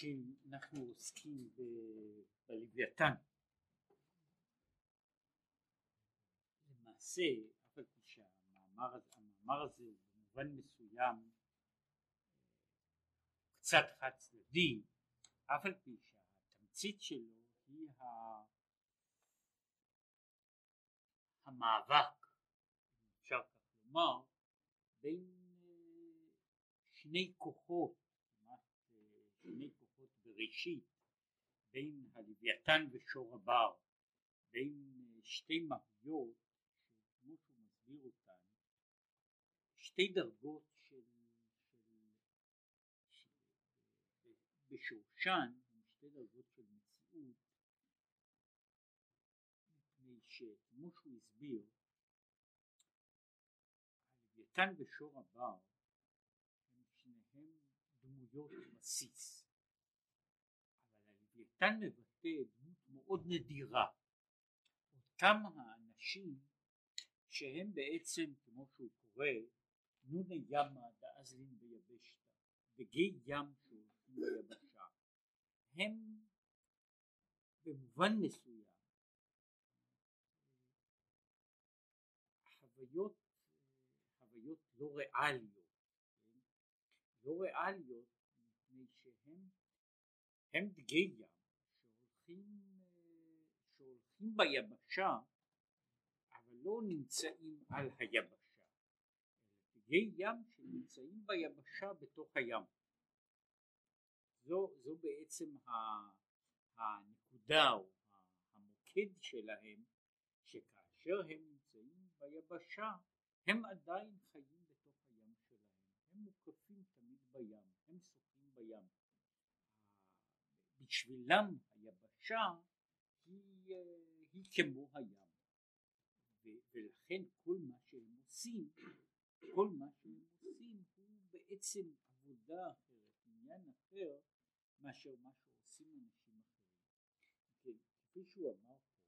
כן, אנחנו עוסקים בלוויתן. למעשה, אף על פי שהמאמר הזה, הוא במובן מסוים קצת חד צדדי, אף על פי שהתמצית שלו היא המאבק, אם אפשר כך לומר, בין אה, שני כוחות, אה, בראשית, בין הלוויתן ושור הבר, בין אה, שתי מהויות שכמו שהוא מסביר אותן, שתי דרגות של, של, של בשורשן הן שתי דרגות של מציאות מפני שכמו שהוא הסביר הלוויתן ושור הבר הם שניהם דמויות בסיס הלוויתן מבטא דמות מאוד נדירה אותם האנשים שהם בעצם כמו שהוא קורא נוני ימה דאזלין ביבשתא דגי ים שהולכים ביבשה הם במובן מסוים חוויות, חוויות לא ריאליות, כן? לא ריאליות מפני שהם הם דגי ים שהולכים ביבשה אבל לא נמצאים על היבשה, דגי ים שנמצאים ביבשה בתוך הים. זו, זו בעצם הנקודה או המוקד שלהם שכאשר הם נמצאים ביבשה הם עדיין חיים בתוך הים שלהם, הם מוקפים תמיד בים, הם שוחים בים. בשבילם היבשה היא, היא כמו הים ולכן כל מה שהם עושים, כל מה שהם עושים הוא בעצם עבודה אחרת, עניין אחר מאשר מה שעושים אנשים אחרים. כן, כפי שהוא אמר פה,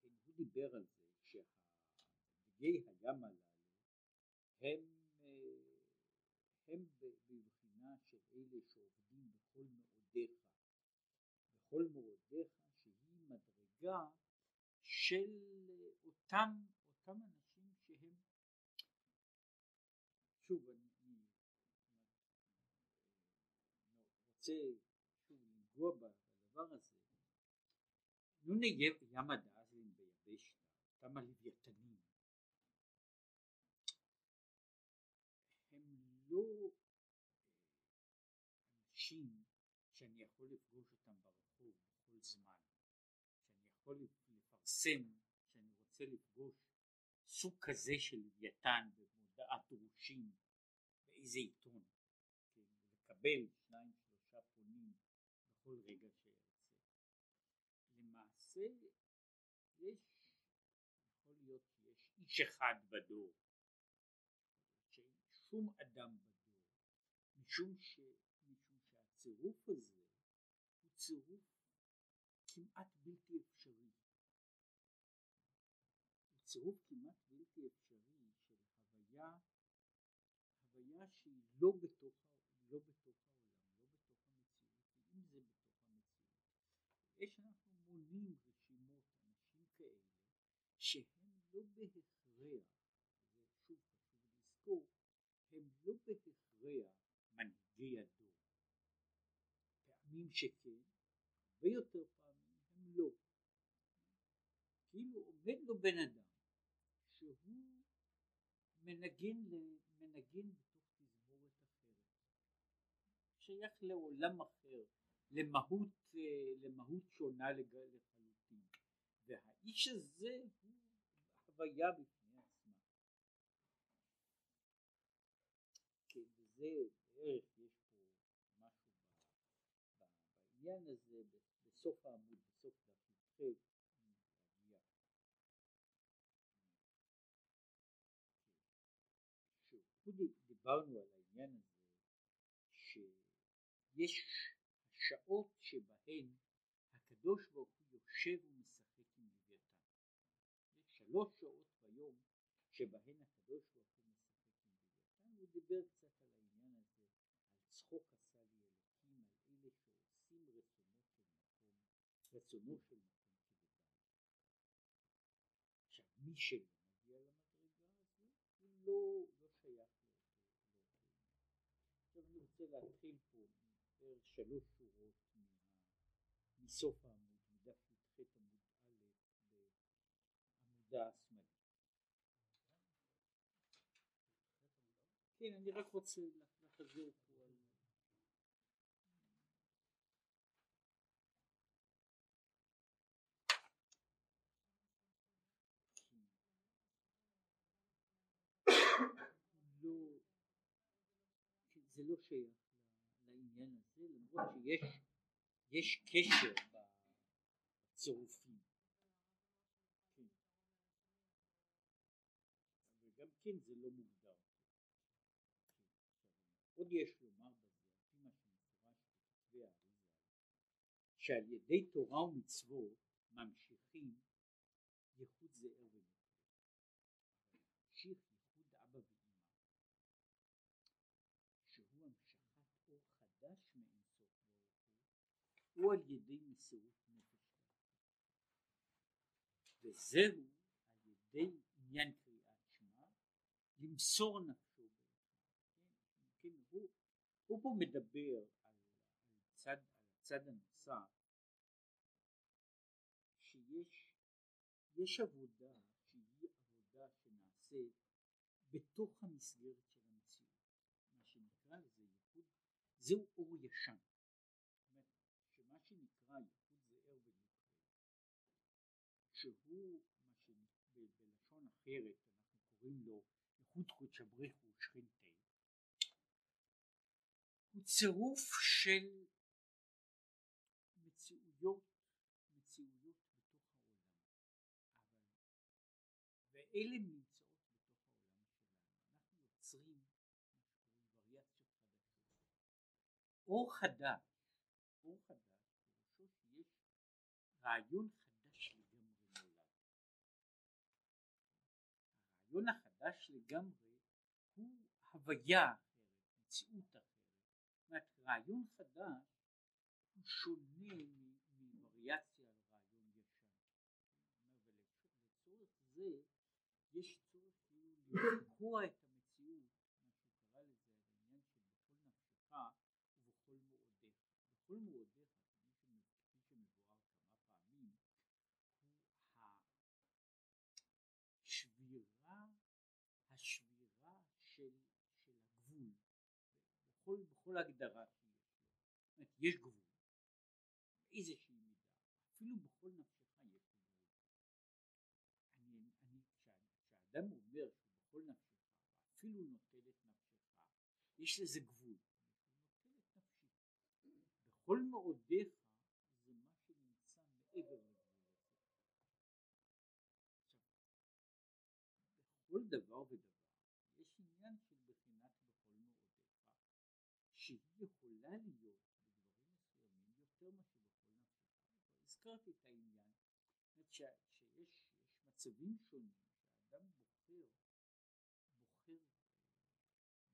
כן, הוא דיבר על זה שדגי הים הללו הם, הם בבחינה של אלה שעובדים בכל מאודיך, בכל מאודיך מדרגה של אותם, אותם אנשים שהם, שוב אני, רוצה שוב לנגוע בדבר הזה, נוני ימה דאזלין ביבשתא, אותם הלוויתנים, הם לא אנשים שאני יכול לפגוש אותם ברחוב בכל זמן, יכול לפרסם שאני רוצה לפגוש סוג כזה של לוויתן במודעת דרושים באיזה עיתון, כן, ולקבל שניים שלושה פונים בכל רגע שארצה. למעשה יש, יכול להיות שיש איש אחד בדור, שאין שום אדם בדור, משום, ש, משום שהצירוף הזה הוא צירוף כמעט בלתי אפשרי. צירוף כמעט בלתי אפשרי של הוויה, הוויה שהיא לא בתוך, לא בתוך העולם, לא בתוך המציאות, ואם זה בתוך המציאות. יש אנחנו מונים רשימות אנשים כאלה שהם לא בהכרח, זה שוב חשוב לזכור, הם לא בהכרח מנהיגי הדור. פעמים שכן, הרבה יותר פעמים הם לא. כאילו עומד לו בן אדם מנגן, מנגן בתוך תזמורת אחרת, שייך לעולם אחר, למהות, למהות שונה לחלוטין, והאיש הזה הוא חוויה בפני עצמה. כן, וזה בערך יש פה משהו בעניין הזה בסוף העמוד, דיברנו על העניין הזה שיש שעות שבהן הקדוש ברוך הוא יושב ומשחק עם לוויתן. שלוש שעות ביום שבהן הקדוש ברוך הוא משחק עם לוויתן, הוא דיבר קצת על העניין הזה, על צחוק עשה לי אלוקים, על אלה שעושים רצונו של מקום, רצונו של מקום כדבר. עכשיו מי שלא שלוש שורות מסוף העמוד, מדף י"ח עמוד א' בעמודה השמאלית. כן, אני רק רוצה לחזור פה על לא, זה לא שייך לעניין הזה למרות שיש יש קשר בצירופים. כן. וגם כן זה לא מוגדר. עוד יש לומר מה שמפורש בכתבי האריזה, שעל ידי תורה ומצוות ממשיכים ייחוד זער ונוקבה. להמשיך ייחוד אבא ואמא, שהוא המשכת אור חדש מאינסוף ברוך הוא, על ידי מסירות נפש וזהו על ידי עניין קריאת שמע למסור נפשו כן, הוא, הוא פה מדבר על, על, צד, על הצד הנוסף. שיש יש עבודה שהיא עבודה שנעשית בתוך המסגרת של המציאות. מה שנקרא לזה ייחוד זהו אור ישן זאת אומרת שמה שנקרא ייחוד זער ונקרא שהוא מה שבלשון אחרת אנחנו קוראים לו ייחוד קודש הבריחו שכינתה הוא צירוף של מציאויות, מציאויות בתוך העולם, אבל ואלה נמצאות בתוך העולם שלנו, אנחנו יוצרים וריאציות חדשות. אור חדש, אור חדש, פירושו שיש רעיון חדש הרעיון החדש לגמרי הוא הוויה אחרת, מציאות אחרת. אומרת רעיון חדש הוא שונה מווריאציה על רעיון ישן. ולצורך זה יש צורך כאילו לקבוע את המציאות, מה שהוא קרא לזה, העניין של בכל נפשך ובכל מאודיך. בכל מאודיך, כפי שמבואר כמה פעמים, הוא השבירה, השבירה של, של הגבול. בכל הגדרה שיש לו. זאת אומרת, יש גבול, באיזושהי מידה, אפילו בכל נפשך יש לו גבול. כשאדם אומר שבכל נפשך, ואפילו נוטל את נפשך, יש לזה גבול. נוטל את נפשי. בכל מאודיך זה מה שנמצא מעבר לגבולותיך. עכשיו, בכל דבר ודבר יש עניין של בחינת בכל מאודיך. שהיא יכולה להיות בדברים מסוימים יותר מאשר בכל נפשך. כבר הזכרתי את העניין, זאת אומרת שיש מצבים שונים שהאדם בוחר, בוחר,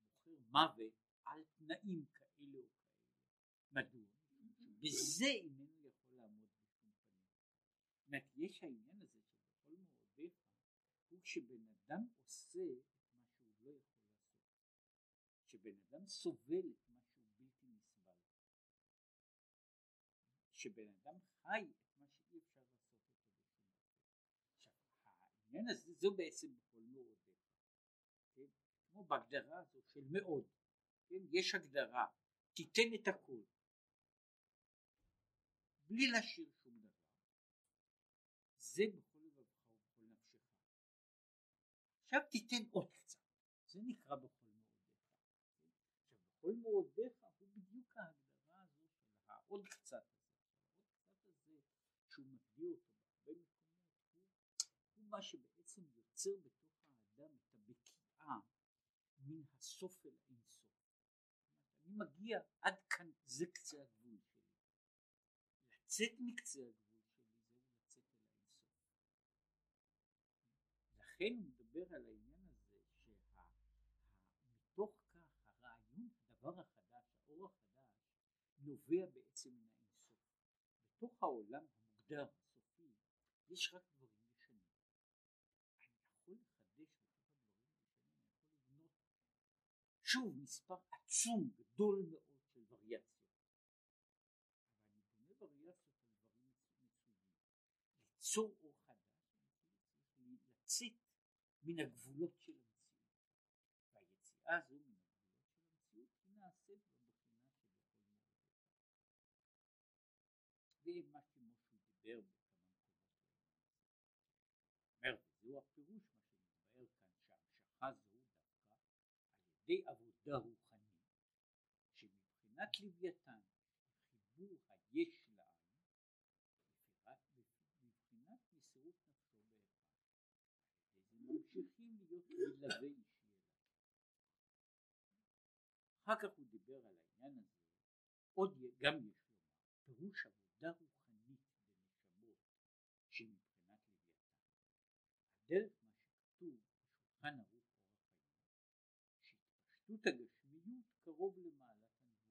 בוחר מוות על תנאים כאלה או כאלה. מדוע? בזה איננו יכול לעמוד בשום פנים. זאת אומרת, יש העניין הזה שבכל מאודיך הוא שבן אדם עושה את מה שהוא לא יכול לעשות. שבן אדם סובל את מה שהוא בלתי נסבל. שבן אדם חי את מה שאי אפשר לעשות אותו בשום אופן. עכשיו העניין הזה זו בעצם בכל מאודיך. כן? כמו בהגדרה הזו של מאוד. כן? יש הגדרה תיתן את הכל בלי להשאיר שום דבר. זה בכל לבבך ובכל נפשך. עכשיו תיתן עוד קצת. זה נקרא בכל מאודיך. עכשיו בכל מאודיך הוא בדיוק ההגדרה הזו של העוד קצת הזה. העוד קצת הזה שהוא מגדיר אותו בהרבה מקומות הוא, הוא מה שבעצם יוצר בתוך האדם את הבקיעה מן הסוף אל האינסוף. אני מגיע עד כאן זה קצה הגבול שלי. לצאת מקצה הגבול שלי זהו לצאת אל האינסוף. לכן הוא מדבר על העניין הזה שמתוך כך הרעיון, הדבר החדש, האור החדש, נובע בעצם מן האינסוף. בתוך העולם המוגדר הסופי, יש רק דברים ישנים. אני יכול לחדש בתוך הדברים הישנים, אני יכול לבנות שוב מספר עצום, גדול מאוד של וריאציות. אבל אני בונה וריאציות על דברים מצויים. ליצור אור חדש, לצאת מן הגבולות של המציאות. והיציאה הזו מן הגבולות של המציאות היא נעשית בבחינה של יכול מורדך. ומה כמו שהוא דיבר בכמה מקומות. אומר, וזהו הפירוש מה שמתבאר כאן שהמשכה זו דווקא על ידי עבודה רוחנית שמבחינת לוויתן חיבור היש לעין מבחינת מסירות נפשו באחד. ממשיכים להיות מלווה אישי. אחר כך הוא דיבר על העניין הזה, עוד גם יש לומר, פירוש עבודה רוחנית בנשמות שמבחינת לוויתן. הדרך מה שכתוב בשולחן ערוך אורח חיים, שהתפשטות הגשמיות קרוב למעלת הנבואה.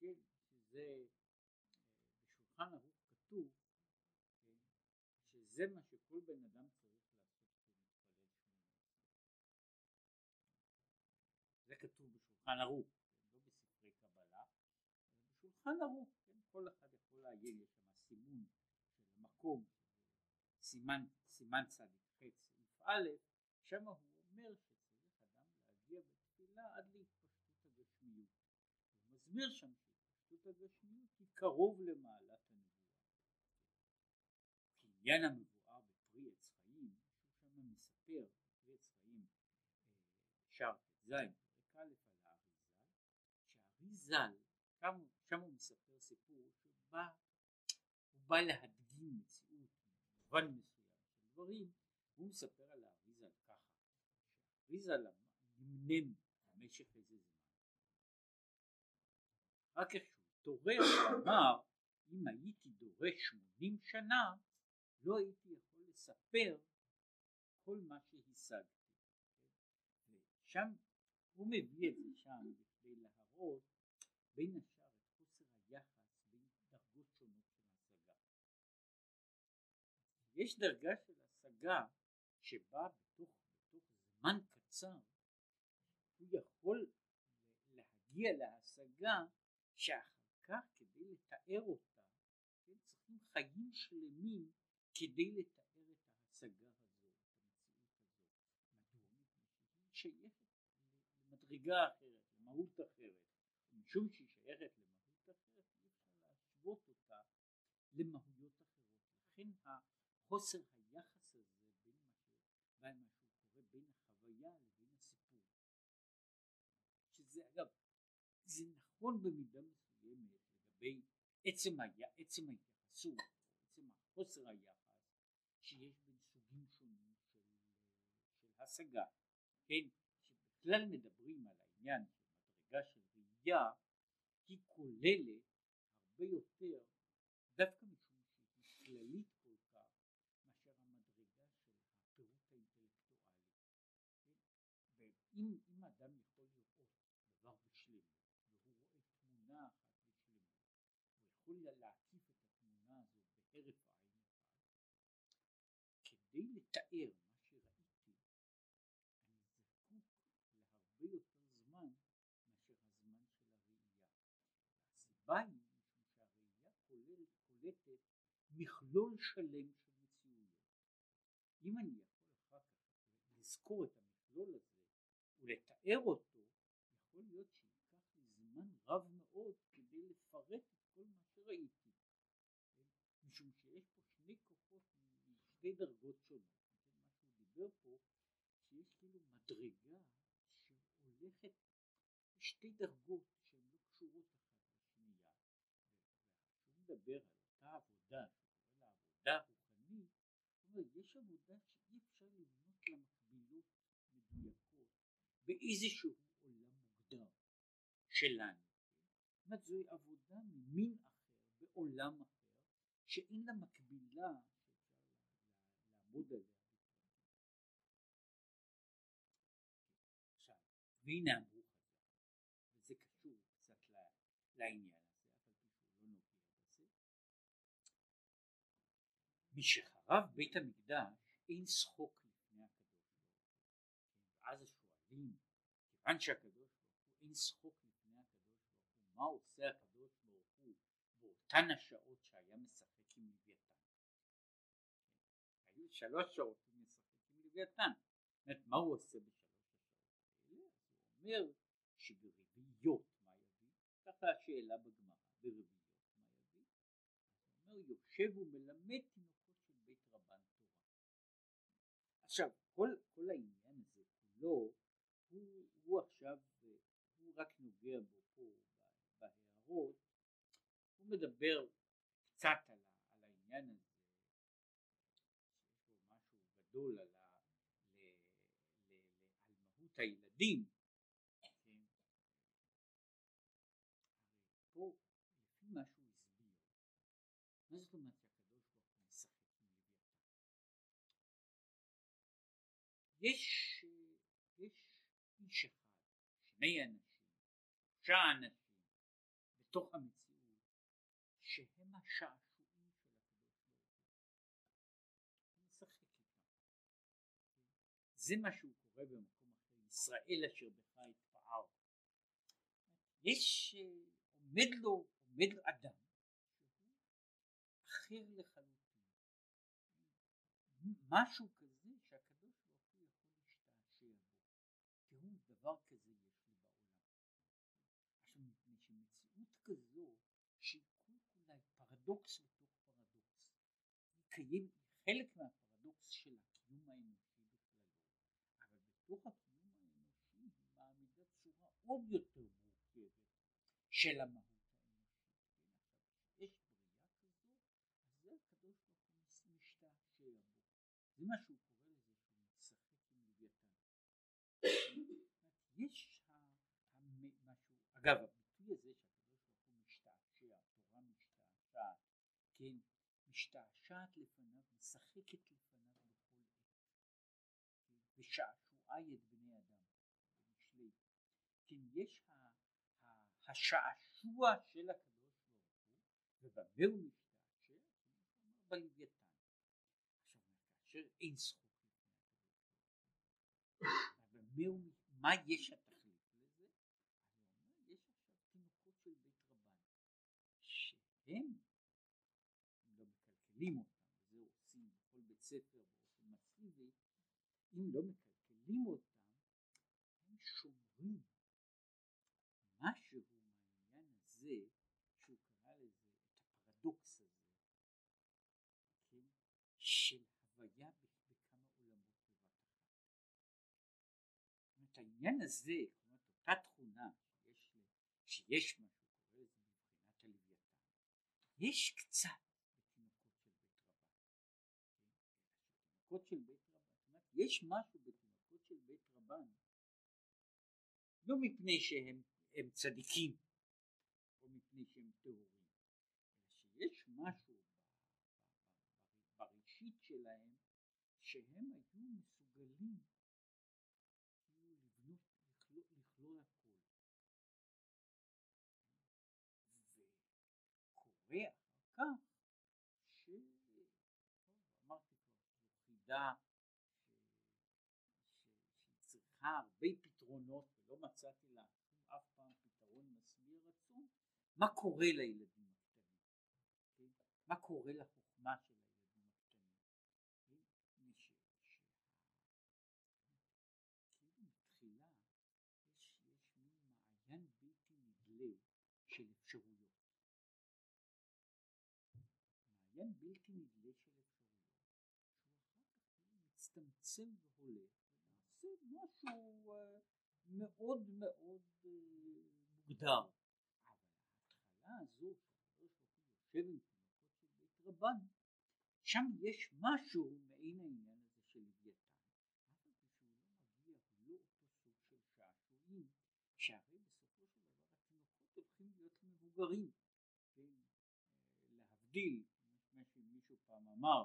כן, שזה בשולחן ערוך כתוב כן, שזה מה שכל בן אדם צריך זה כתוב בשולחן ערוך, לא בספרי קבלה, בשולחן ערוך, כן, כל אחד יכול לעיין, יש שם סימון של המקום, סימן, סימן צדיק ח' סעיף א', שם הוא אומר שצריך אדם להגיע בתפילה עד להתפשטות הגשמיות. הוא מסביר שם שהתפשטות הגשמיות היא קרוב למעלת הנבואה. עניין המבואר בפרי עץ חיים, שהוא שם מספר, בפרי עץ חיים, אה, שער ט"ז, שהאריזל, שם, שם הוא מספר סיפור שהוא בא, הוא בא להדגים מציאות במובן מסוים של דברים, הוא מספר על האריזל ככה, שהאריזל נמנם במשך איזה זמן. רק איך שהוא תורר, הוא אמר, אם הייתי דורש שמונים שנה, לא הייתי יכול לספר כל מה שהשגתי. ושם הוא מביא את זה שם כדי להראות בין השאר את חוסר היחס בין דרגות שונות של השגה. יש דרגה של השגה שבה בתוך, בתוך זמן קצר הוא יכול להגיע להשגה שאחר כך כדי לתאר אותה הם צריכים חיים שלמים כדי לתאר את ההשגה הזו, את המציאות הזו. מדוע? שייכת מדרגה אחרת, למהות אחרת, משום שהיא שייכת למהות אחרת אי אפשר להשוות אותה למהויות אחרות, לכן החוסר היחס הזה בין מה, ש... בין החוויה לבין הסיפור, שזה אגב, זה נכון במידה מסוימת לגבי עצם, היה, עצם ההתייחסות, עצם החוסר היחס שיש בין סוגים שונים של, של השגה, כן, בכלל מדברים על העניין של מדרגה של ראייה היא כוללת הרבה יותר דווקא משום שהיא כללית כל כך מאשר המדרגה של הפירוט האינטלקטואלי כן? ואם אדם יכול לראות דבר בשלמות והוא רואה תמונה אחת בשלמות הוא יכול להקיף את התמונה הזו בהרף עין אחד כדי לתאר הרבה יותר זמן מאשר הזמן של הראייה. הסיבה היא משום שהראייה כולל, קולטת מכלול שלם של מציאויות. אם אני יכול אחר כך לזכור את המכלול הזה ולתאר אותו, יכול להיות שייקח לי זמן רב מאוד כדי לפרט את כל מה שראיתי. כן? משום שיש פה שני כוחות משתי דרגות שונות. מה שהוא דיבר פה, שיש כאילו מדרגה הולכת בשתי דרגות שהן לא קשורות אחת לשנייה וכשהוא מדבר על אותה עבודה שקורא לה עבודה רוחנית הוא אומר יש עבודה שאי אפשר לבנות לה מקבילות מדויקות באיזשהו עולם מוגדר שלנו זאת אומרת זוהי עבודה ממין אחר בעולם אחר שאין לה מקבילה לעמוד עליה והנה אמרו חז"ל, וזה קשור קצת לעניין משחרב בית המקדש אין שחוק לפני הקדוש ברוך הוא. ואז השואלים כיוון שהקדוש ברוך הוא אין שחוק לפני הקדוש ברוך הוא מה עושה הקדוש ברוך הוא באותן השעות שהיה משחק עם לוויתן? היו שלוש שעות הוא משחק עם לוויתן. זאת מה הוא עושה בשלוש השעות האלה? הוא אומר שברביעיות מה יביא ככה השאלה בגמרא ברביעיות מה יביא הוא אומר יושב ומלמד עכשיו כל, כל העניין הזה כולו הוא, הוא עכשיו הוא רק נוגע בו פה בהערות. הוא מדבר קצת על, על העניין הזה שיש בו משהו גדול על, ה, ל, ל, על מהות הילדים פה לפי מה שהוא הסביר מה זאת אומרת שהקדוש ברוך הוא משחק עם לוויתן יש יש איש אחד שני אנשים שלושה אנשים בתוך המציאות שהם השעשועים של הקדוש ברוך הוא. איתם. זה מה שהוא קורא במקום אחר ישראל אשר בך יתפאר יש עומד לו, עומד לו אדם אחר לחלוטין. משהו כזה שהקדוש ברוך הוא יכול להשתעשע בו. תראו, דבר כזה יש לי בעולם. עכשיו, מפני שמציאות כזו שהיא כל כולה פרדוקס בתוך פרדוקס. היא קיים, חלק מהפרדוקס של הקיום האנושי בכללו, אבל בתוך הקיום האנושי היא מעמידה צורה עוד יותר מורכבת של המהות האנושית. יש בריאה כזו, אז זה הקדוש ברוך הוא משתעשע בו. זה מה שהוא קורא לזה שהוא משחק עם לוויתן. יש אגב, הביטוי הזה שהקדוש ברוך הוא משתעשע, התורה משתעשעת, כן, משתעשעת לפניו, משחקת לפניו בכל עת. כן, ושעשועי את בני אדם, במשלי. כן, יש השעשוע של הקדוש ברוך הוא ובמה הוא משתעשע? בלוויתן. עכשיו כאשר אין זכות לפני הקדוש ברוך הוא מה יש התכלית לזה? אני אומר יש עכשיו תינוקות של בית רבן שהם לא מקלקלים אותם וזה עושים בכל בית ספר באופן מסיבי אם לא מקלקלים אותם הם שומרים משהו מהעניין הזה שהוא קרא לזה את הפרדוקס הזה כן של הוויה בכמה עולמות בבת אחת. העניין הזה, זאת אותה תכונה שיש, שיש מה שהוא קורא לזה מבחינת הלוויתן, יש קצת בתינוקות של בית רבן. כן? תינוקות של בית רבן, זאת אומרת יש משהו בתינוקות של בית רבן. לא מפני שהם הם צדיקים או מפני שהם טהורים אלא שיש משהו בראשית שלהם שהם היו מסוגלים לבנות, לכלול, לכלול הכל. וקורה אחר כך ש... טוב, אמרתי כבר, חידה צריכה הרבה פתרונות ולא מצאתי לה אף פעם פתרון משביע רצון, מה קורה לילדים הקטנים? מה קורה לחוכמה הילדים הקטנים, כן? ש... שה... כאילו מתחילה יש, יש מין מעיין בלתי נדלה של אפשרויות, מעיין בלתי נדלה של אפשרויות, שהוא אחר כך כאילו מצטמצם והולך ונעשה משהו מאוד מאוד אה, מוגדר. אבל ההתחלה הזו יושב עם תינוקות של בית רבן, שם יש משהו מעין העניין הזה של לוויתן. לא לא שהרי בסופו של דבר התינוקות הולכים להיות מבוגרים. כן? אה, להבדיל, מה שמישהו פעם אמר,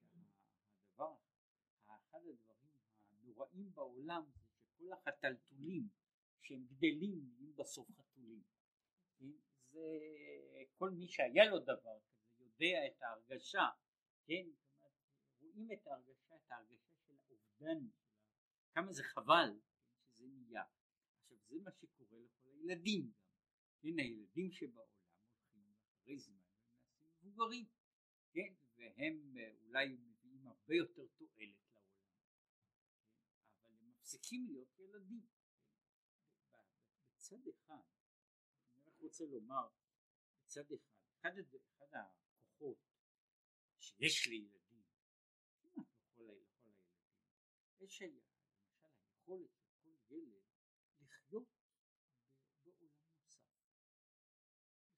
שהדבר, אחד הדברים הנוראים בעולם כל החתלתולים שהם גדלים נהיים בסוף חתולים. כן? זה כל מי שהיה לו דבר כזה יודע את ההרגשה. כן, רואים את ההרגשה, את ההרגשה של האובדן, כמה זה חבל כן, שזה נהיה. עכשיו זה מה שקורה לכל הילדים גם, כן, הילדים שבעולם הולכים אחרי זמן ונעשים מבוגרים, כן, והם אה, אולי מביאים הרבה יותר תועלת לעולם, כן, אבל הם מפסיקים להיות ילדים. בצד אחד, אני רק רוצה לומר, בצד אחד, אחד, אחד הכוחות שיש לילדים, כמעט לכל, לכל הילדים, יש למשל היכולת של כל ילד לחיות בעולם נוסף,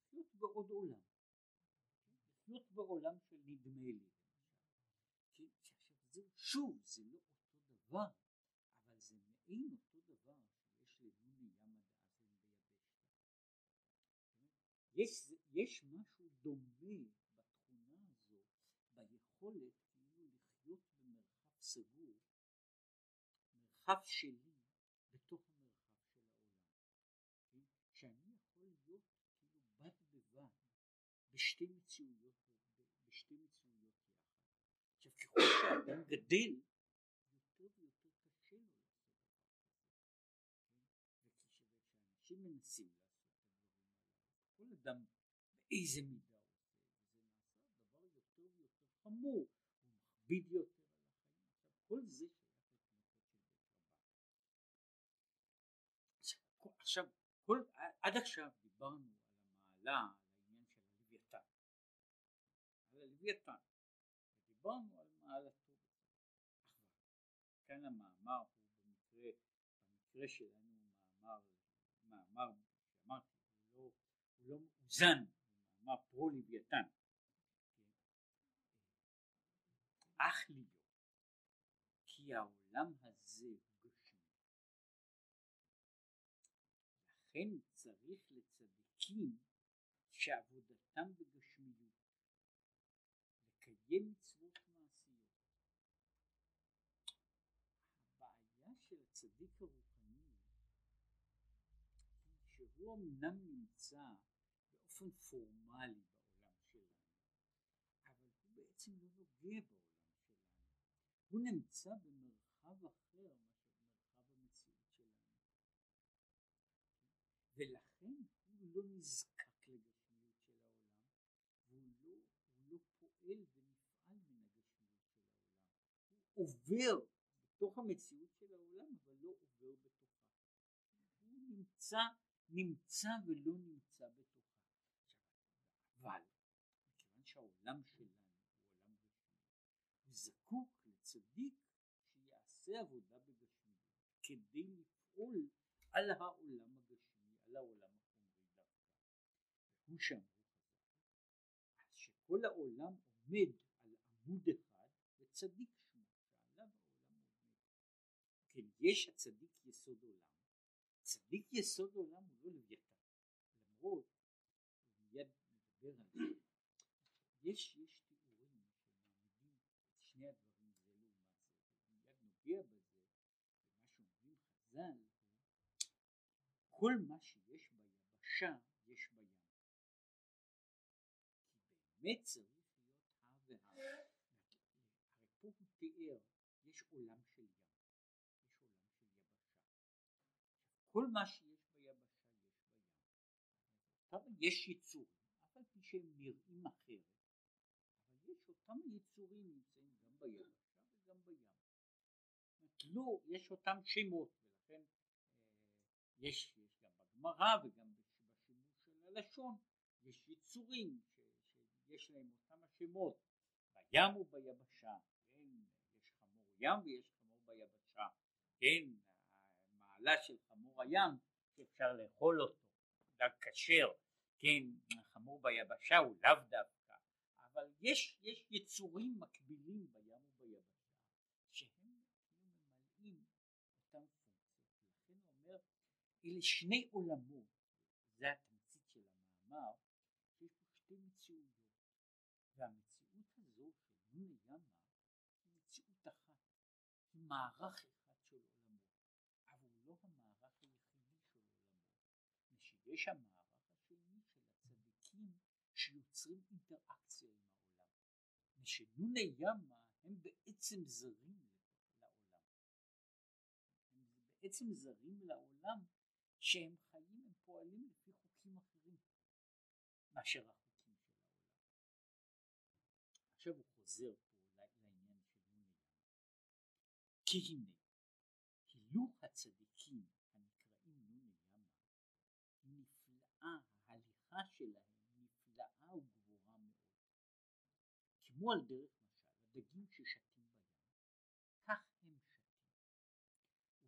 לחיות בעוד עולם, לחיות בעולם של נדמה לי למשל, שעכשיו זה שוב זה לא אותו דבר, מעין אותו דבר שיש לבוני ים עד אזן ביבשת. יש, משהו דומה בתכונה הזו, ביכולת כאילו לחיות במרחב סגור, מרחב שלי בתוך המרחב של העולם. כן? שאני יכול להיות כאילו בד בבד בשתי מציאויות, בשתי מציאויות יחד. עכשיו ככל שהאדם גדל, יותר ויותר קשה לו לעשות דבר כזה. כן? וכשאנשים מנסים לעשות את הדברים הללו, כל אדם באיזה מידה עושה, וזה נעשה דבר יותר ויותר חמור, הוא מכביד יותר על החיים. עכשיו כל זה עכשיו, כל, עד עכשיו דיברנו על המעלה, על העניין של הלוויתן, על הלוויתן, ודיברנו על מעלתו. כאן המאמר הוא במקרה, במקרה שלנו מאמר, מאמר שאמרתי, הוא לא, הוא לא מאוזן, הוא מאמר פרו לוויתן. כן? אך להיות, כי העולם הזה לכן צריך לצדיקים שעבודתם בגשמיות לקיים מצוות מעשיות. הבעיה של הצדיק הרוחני שהוא אמנם נמצא באופן פורמלי בעולם שלנו, אבל הוא נוגע בעולם שלנו, הוא נמצא במרחב אחר ולכן הוא לא נזקק לגשמיות של העולם והוא לא, הוא לא פועל ונפעל מן הגשמיות של העולם. הוא עובר בתוך המציאות של העולם אבל לא עובר בתוכה. הוא נמצא נמצא ולא נמצא בתוכה. אבל מכיוון שהעולם שלנו הוא עולם גשמי הוא לצדיק שיעשה עבודה בגשמיות כדי לפעול על העולם הגשמי לעולם החומרי דווקא. והוא שאמרו חז"ל, שכל העולם עומד על עמוד אחד וצדיק שמו, שעליו העולם עומד. כן, יש הצדיק יסוד עולם, צדיק יסוד עולם הוא לא לוויתן, למרות, ומיד נדבר על זה, יש, יש תיאורים שמעמידים את שני הדברים זה לעומת זה, ומיד נוגע בזה, במה שאומרים חז"ל, כל מה שיש ביבשה יש בים. באמת צריך להיות הא והא. הרי פה הוא תיאר, יש עולם של ים, יש עולם של יבשה. כל מה שיש ביבשה יש בים. יש יצורים, אף על פי שהם נראים אחרת, אבל יש אותם יצורים נמצאים גם ביבשה וגם בים. לא, יש אותם שמות, ולכן אה, יש בגמרא וגם בשימוש של הלשון יש יצורים שיש להם אותם השמות. בים וביבשה, כן, יש חמור ים ויש חמור ביבשה, כן, המעלה של חמור הים שאפשר לאכול אותו, דג כשר, כן, חמור ביבשה הוא לאו דווקא, אבל יש, יש יצורים מקבילים בים וביבשה שהם ממלאים אותם פונקציות, לכן הוא אומר אלה שני עולמות, זה התמצית של המאמר, שיש פה שתי מציאויות, והמציאות הזו של נונה ימה היא מציאות אחת, היא מערך אחד של עולמות, אבל הוא לא המערך היחידי של עולמות, ושיש המערך השני של הצדיקים שיוצרים אינטראקציה עם העולם, שנוני ימה הם בעצם זרים לעולם. הם בעצם זרים לעולם שהם חיים, הם פועלים לפי חוקים אחרים מאשר החוקים של העולם. עכשיו הוא חוזר פה לעניין של נוני ימה. כי הנה, הילו הצדיקים הנקראים נוני ימה, נפלאה, ההליכה שלהם נפלאה וגבוהה מאוד. כמו על דרך משל, הדגים ששתים בים, כך הם שתים.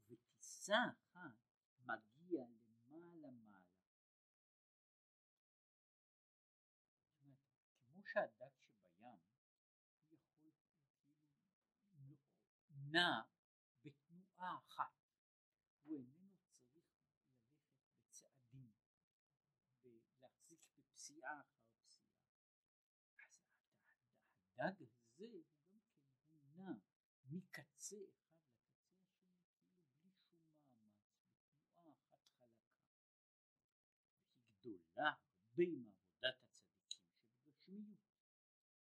ובטיסה אחת מגיע למעלה מעלה. זאת אומרת, כמו שהדג שבים, הוא יכול כאילו נע בתנועה אחת, הוא איננו צריך ללכת בצעדים ולהחזיק בפסיעה אחר פסיעה. אז הדג הזה הוא גם כן, הוא נע מקצה אחד לקצה השני כאילו בלי שום מאמץ, בתנועה אחת חלקה. והיא גדולה הרבה מעבודת הצדיקים שבגשמיות,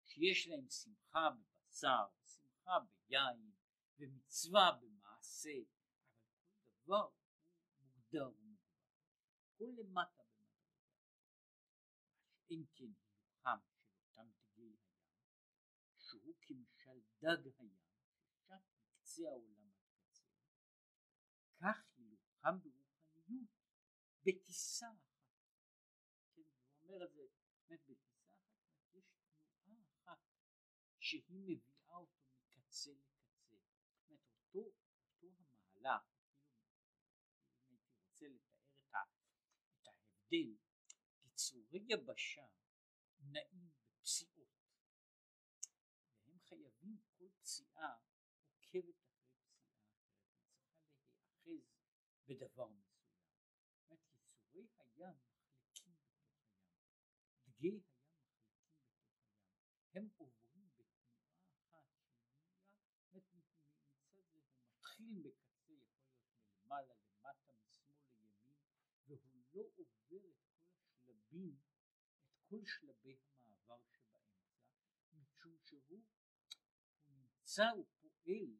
שיש להם שמחה בבשר, שמחה ביין, ומצווה במעשה, אבל כל דבר הוא מוגדר ומוגבל. הכל למטה במדרגה. אם כן הילוכם של אותם דגי הים, שהוא כמשל דג הים, ששט מקצה העולם עד קצה, כך הילוכם ברוחניות בטיסה אחת. כן, הוא אומר את זה, באמת בטיסה אחת, יש תנועה אחת שהיא מביאה אותו מקצה לקצה. זאת אומרת, אותו, אותו המהלך, אפילו אם הייתי רוצה לתאר את, ה, את ההבדל, יצורי יבשה נעים בפסיעות, והם חייבים כל פסיעה עוקבת אחרי פסיעה אחרת, צריכה להיאחז בדבר. זאת אומרת, יצורי הים מחליקים בתוך הים, דגי הים מחליקים בתוך הים, הם עוברים בתנועה אחת שהיא תנועה, מצד זה הוא מתחיל בקצה, יכול להיות מלמעלה למטה, משמאל לימין, והוא לא עובר את כל השלבים, את כל שלבי המעבר שבאמצע, משום שהוא הוא נמצא, הוא פועל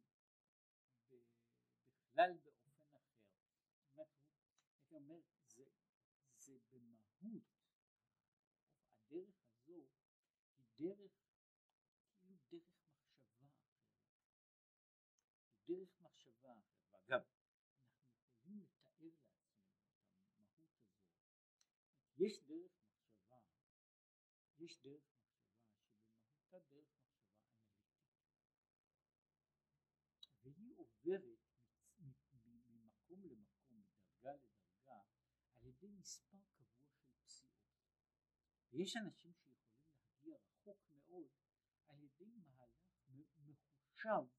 בכלל באופן אחר. זאת אומרת, הוא, הייתי אומר, זה, זה במהות, הדרך הזו היא דרך, כאילו דרך מחשבה אחרת. היא דרך מחשבה אחרת. ואגב, אנחנו יכולים לתאר לעצמנו את המהות הזו. יש דרך מחשבה, יש דרך מחשבה שבמהותה דרך מחשבה אנליטית. והיא עוברת ממקום למקום, מדרגה לדרגה, על ידי מספר קבוע של פסיעות. ויש אנשים שיכולים להגיע רחוק מאוד על ידי מהלך מחושב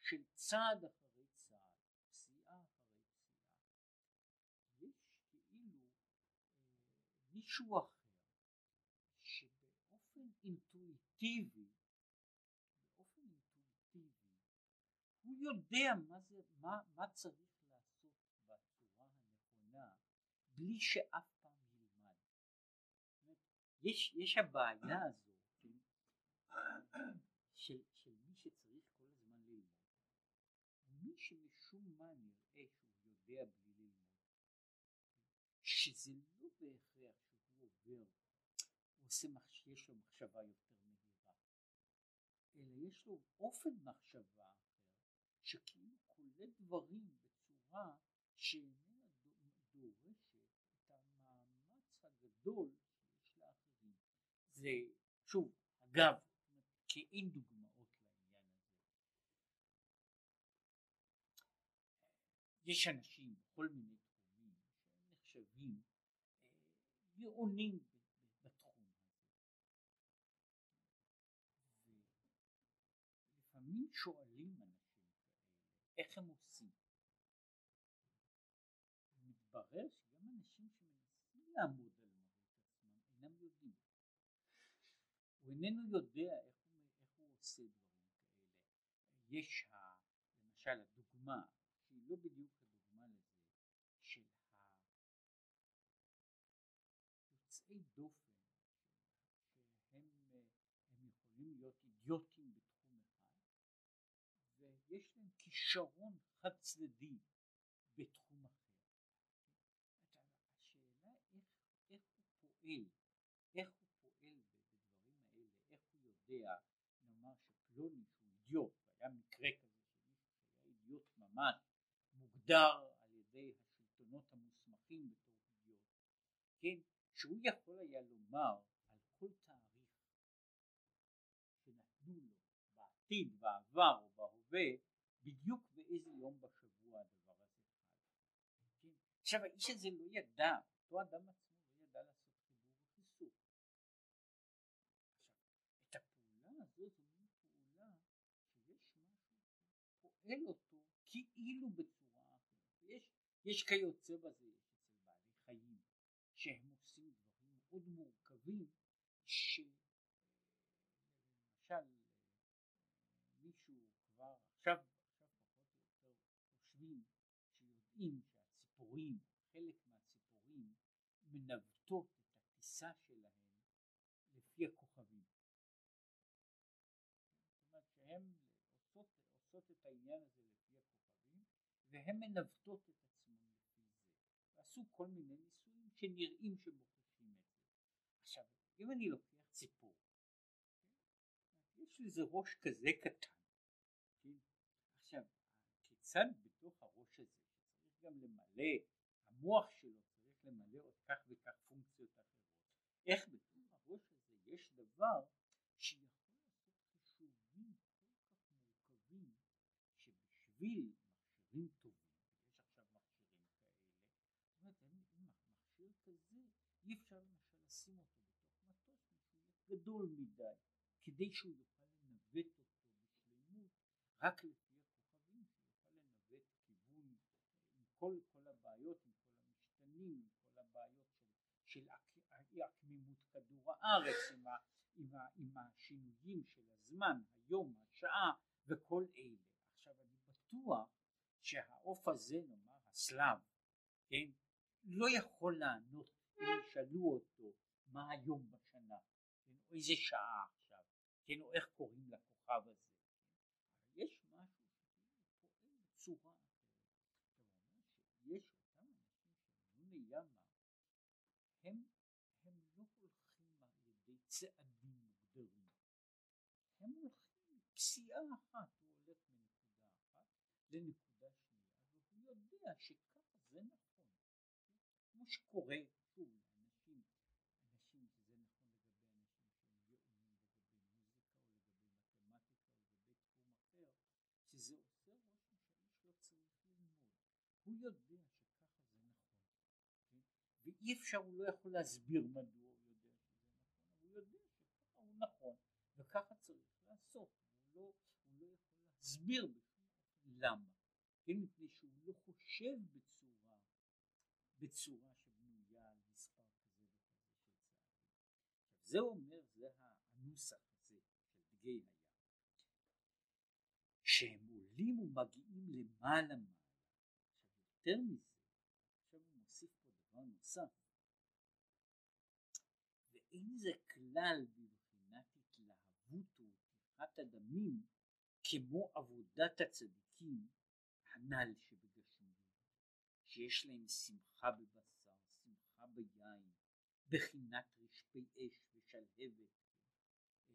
של צעד אחרי צעד, פסיעה אחרי פסיעה. יש כאילו אה, מישהו אחר שבאופן אינטואיטיבי, באופן אינטואיטיבי, הוא יודע מה, זה, מה, מה צריך לעשות בצורה הנכונה בלי שאף. יש, יש הבעיה הזו כן, של, של מי שצריך כל הזמן ללמוד. מי שמשום מה נראה שהוא יודע בלי ללמוד, שזה לא בהכרח שהוא עובר, עושה, יש לו מחשבה יותר מהירה, אלא יש לו אופן מחשבה אחר, שכאילו קולט דברים בצורה שאיננה דורשת את המאמץ הגדול שיש. זה, שוב, אגב, כאין דוגמאות לעניין הזה. יש אנשים בכל מיני תחומים שהם נחשבים גאונים בתחום הזה. ולפעמים שואלים אנשים איך הם עושים. מתברר שגם אנשים שמנסים לעמוד על מהות עצמם אינם יודעים. הוא איננו יודע איך הוא, איך הוא עושה דברים כאלה. יש ה, למשל הדוגמה, שהיא לא בדיוק הדוגמה לזה, של היוצאי דופן, שהם הם יכולים להיות אידיוטים בתחום אחד ויש להם כישרון חד צדדי בתחום אחר. השאלה איך, איך הוא פועל, איך הוא פועל בדברים האלה, איך הוא יודע, נאמר שפלוני שהוא אידיוט, היה מקרה כזה שמישהו שהיה ממש מוגדר על ידי השלטונות המוסמכים בתור אידיוט, כן, שהוא יכול היה לומר על כל תאריך שנתנו לו בעתיד, בעבר או בהווה, בדיוק באיזה יום בשבוע הדבר הזה חל. כן? עכשיו האיש הזה לא ידע, אותו אדם עצמו לא ידע לעשות חיבור וחיסוק. עכשיו, את הפעולה הזו זו מין פעולה שיש משהו שפועל אותו כאילו בצורה אחרת. יש, יש כיוצא בזה, יש אצל בעלי חיים, שהם עושים דברים מאוד מורכבים, שלמשל מישהו כבר עכשיו, עכשיו פחות או יותר חושבים שיודעים שהציפורים, חלק מהציפורים מנווטות את הטיסה שלהם לפי הכוכבים. זאת אומרת שהן עושות, עושות את העניין הזה לפי הכוכבים והן מנווטות את עצמן לפי זה. ועשו כל מיני ניסויים שנראים שמוכיחים את זה. עכשיו, אם אני לוקח ציפור, כן? יש לזה ראש כזה קטן, כן? עכשיו, כיצד בתוך הראש הזה, שצריך גם למלא, המוח שלו צריך למלא עוד כך וכך פונקציות אחרות, איך בתוך הראש הזה יש דבר שיכול לעשות חישובים כל כך מורכבים, שבשביל מכשירים טובים, יש עכשיו מכשירים כאלה, זאת אומרת, אם מכשיר כזה, אי אפשר למשל לשים אותו בתוך מטוס, שהוא יהיה גדול מדי, כדי שהוא יוכל לנווט אותו בשלמות, רק לפי הכוכבים, שיוכל לנווט כיוון עם כל, כל הבעיות, עם כל המשתנים, עם כל הבעיות של, של עקמימות כדור הארץ, עם, ה, עם, ה, עם השינויים של הזמן, היום, השעה וכל אלה. עכשיו אני בטוח שהעוף הזה, נאמר הסלב, כן, לא יכול לענות אם ישאלו אותו מה היום או איזה שעה עכשיו, כן, או איך קוראים לכוכב הזה. יש משהו שפועל בצורה שיש אותם אנשים שהם נוני ימה, הם, הם לא הולכים על ידי צעדים מוגדרים, הם הולכים פסיעה אחת, הוא הולך מנקודה אחת לנקודה שנייה, והוא יודע שככה זה נכון, כמו שקורה שוב לאנשים, אנשים שזה נכון לגבי אנשים שהם גאונים לגבי מוזיקה או לגבי מתמטיקה או לגבי תחום אחר, שזה עושה רושם שהאיש לא צריך ללמוד, הוא יודע שככה זה נכון, כן? ואי אפשר, הוא לא יכול להסביר מדוע הוא יודע שזה נכון, הוא יודע שככה הוא נכון וככה צריך לעשות, הוא לא, הוא לא יכול להסביר למה, כן? מפני שהוא לא חושב בצורה, בצורה שבנויה על מספר כזה וכזה של צעדים. זה אומר, זה הנוסח הזה של דגי הים, שהם עולים ומגיעים למעלה מעלה. יותר מזה, עכשיו הוא מוסיף פה נוסף, ואין זה כלל בבחינת התלהבות ופתיחת הדמים כמו עבודת הצדיקים הנ"ל שבגשמיות, שיש להם שמחה בבשר, שמחה ביין, בחינת רשפי אש ושלהבת,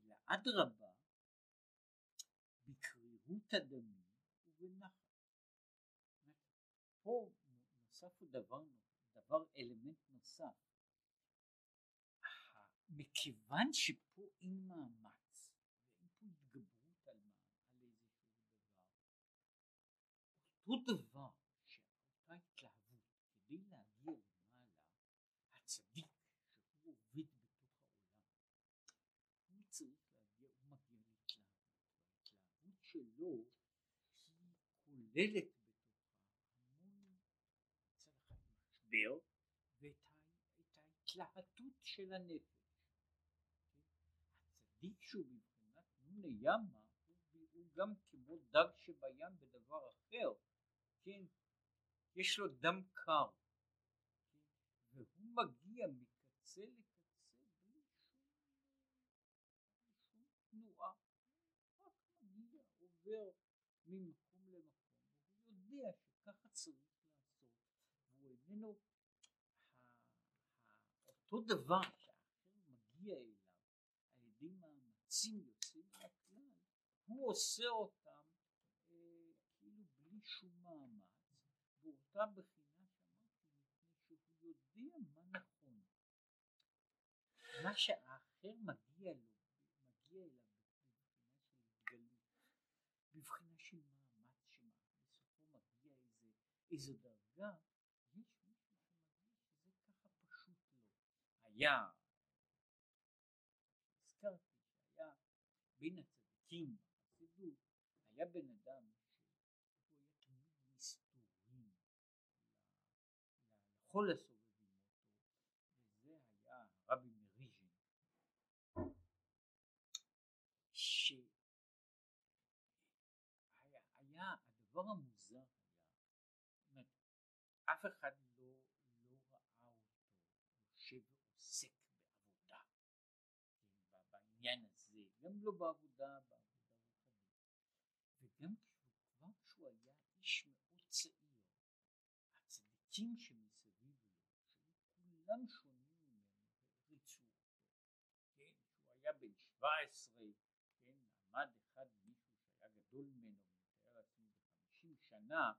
אלא אדרבה, בקרירות הדמים ובנחת. פה נוסף דבר, דבר אלמנט נוסף. מכיוון שפה אין מאמץ ואין פה התגברות על, על איזשהו דבר, אותו דבר שאותה התלהבות כדי להגיע למעלה, הצדיק שהוא עובד בתוך העולם, הוא צריך להגיע, הוא מגיע להתלהבות, וההתלהבות שלו היא כוללת משבר ואת ההתלהטות של הנפש. הצדיק שהוא מבחינת נוני ימה הוא, גם כמו דג שבים בדבר אחר, כן, יש לו דם קר, כן? והוא מגיע מקצה לקצה בלי שום, שום תנועה, עובר ממקום למקום והוא יודע שככה צריך לעשות והוא איננו אותו דבר שהאחר מגיע אליו על ידי מאמצים יוצאים מהכלל הוא עושה אותם אה, כאילו בלי שום מאמץ באותה בחינה שאמרתי מפני שהוא יודע מה נכון. מה שהאחר מגיע לו מגיע אליו בבחינה של מאמץ שבסופו מגיע איזה, איזו דרגה, יש מישהו שמרגיש שזה ככה פשוט לא. היה, הזכרתי שהיה בין הצדיקים בחסידות, היה בן אדם שהוא היה תמיד מסתורים לכל הסובבים אותו, וזה היה הרבי מריז'ין, ש... היה, הדבר המוזר היה, אף אחד לא, לא ראה אותו יושב ועוסק בעבודה, כן, בעניין לא בעבודה, בעבודה רוחנית, וגם כבר כשהוא היה איש מאוד צעיר, הצדיקים שמסביב לו, שהיו כולם שונים ממנו, העריצו אותו, כן, כשהוא היה בן 17, כן, עמד אחד מישהו שהיה גדול ממנו, חמישים שנה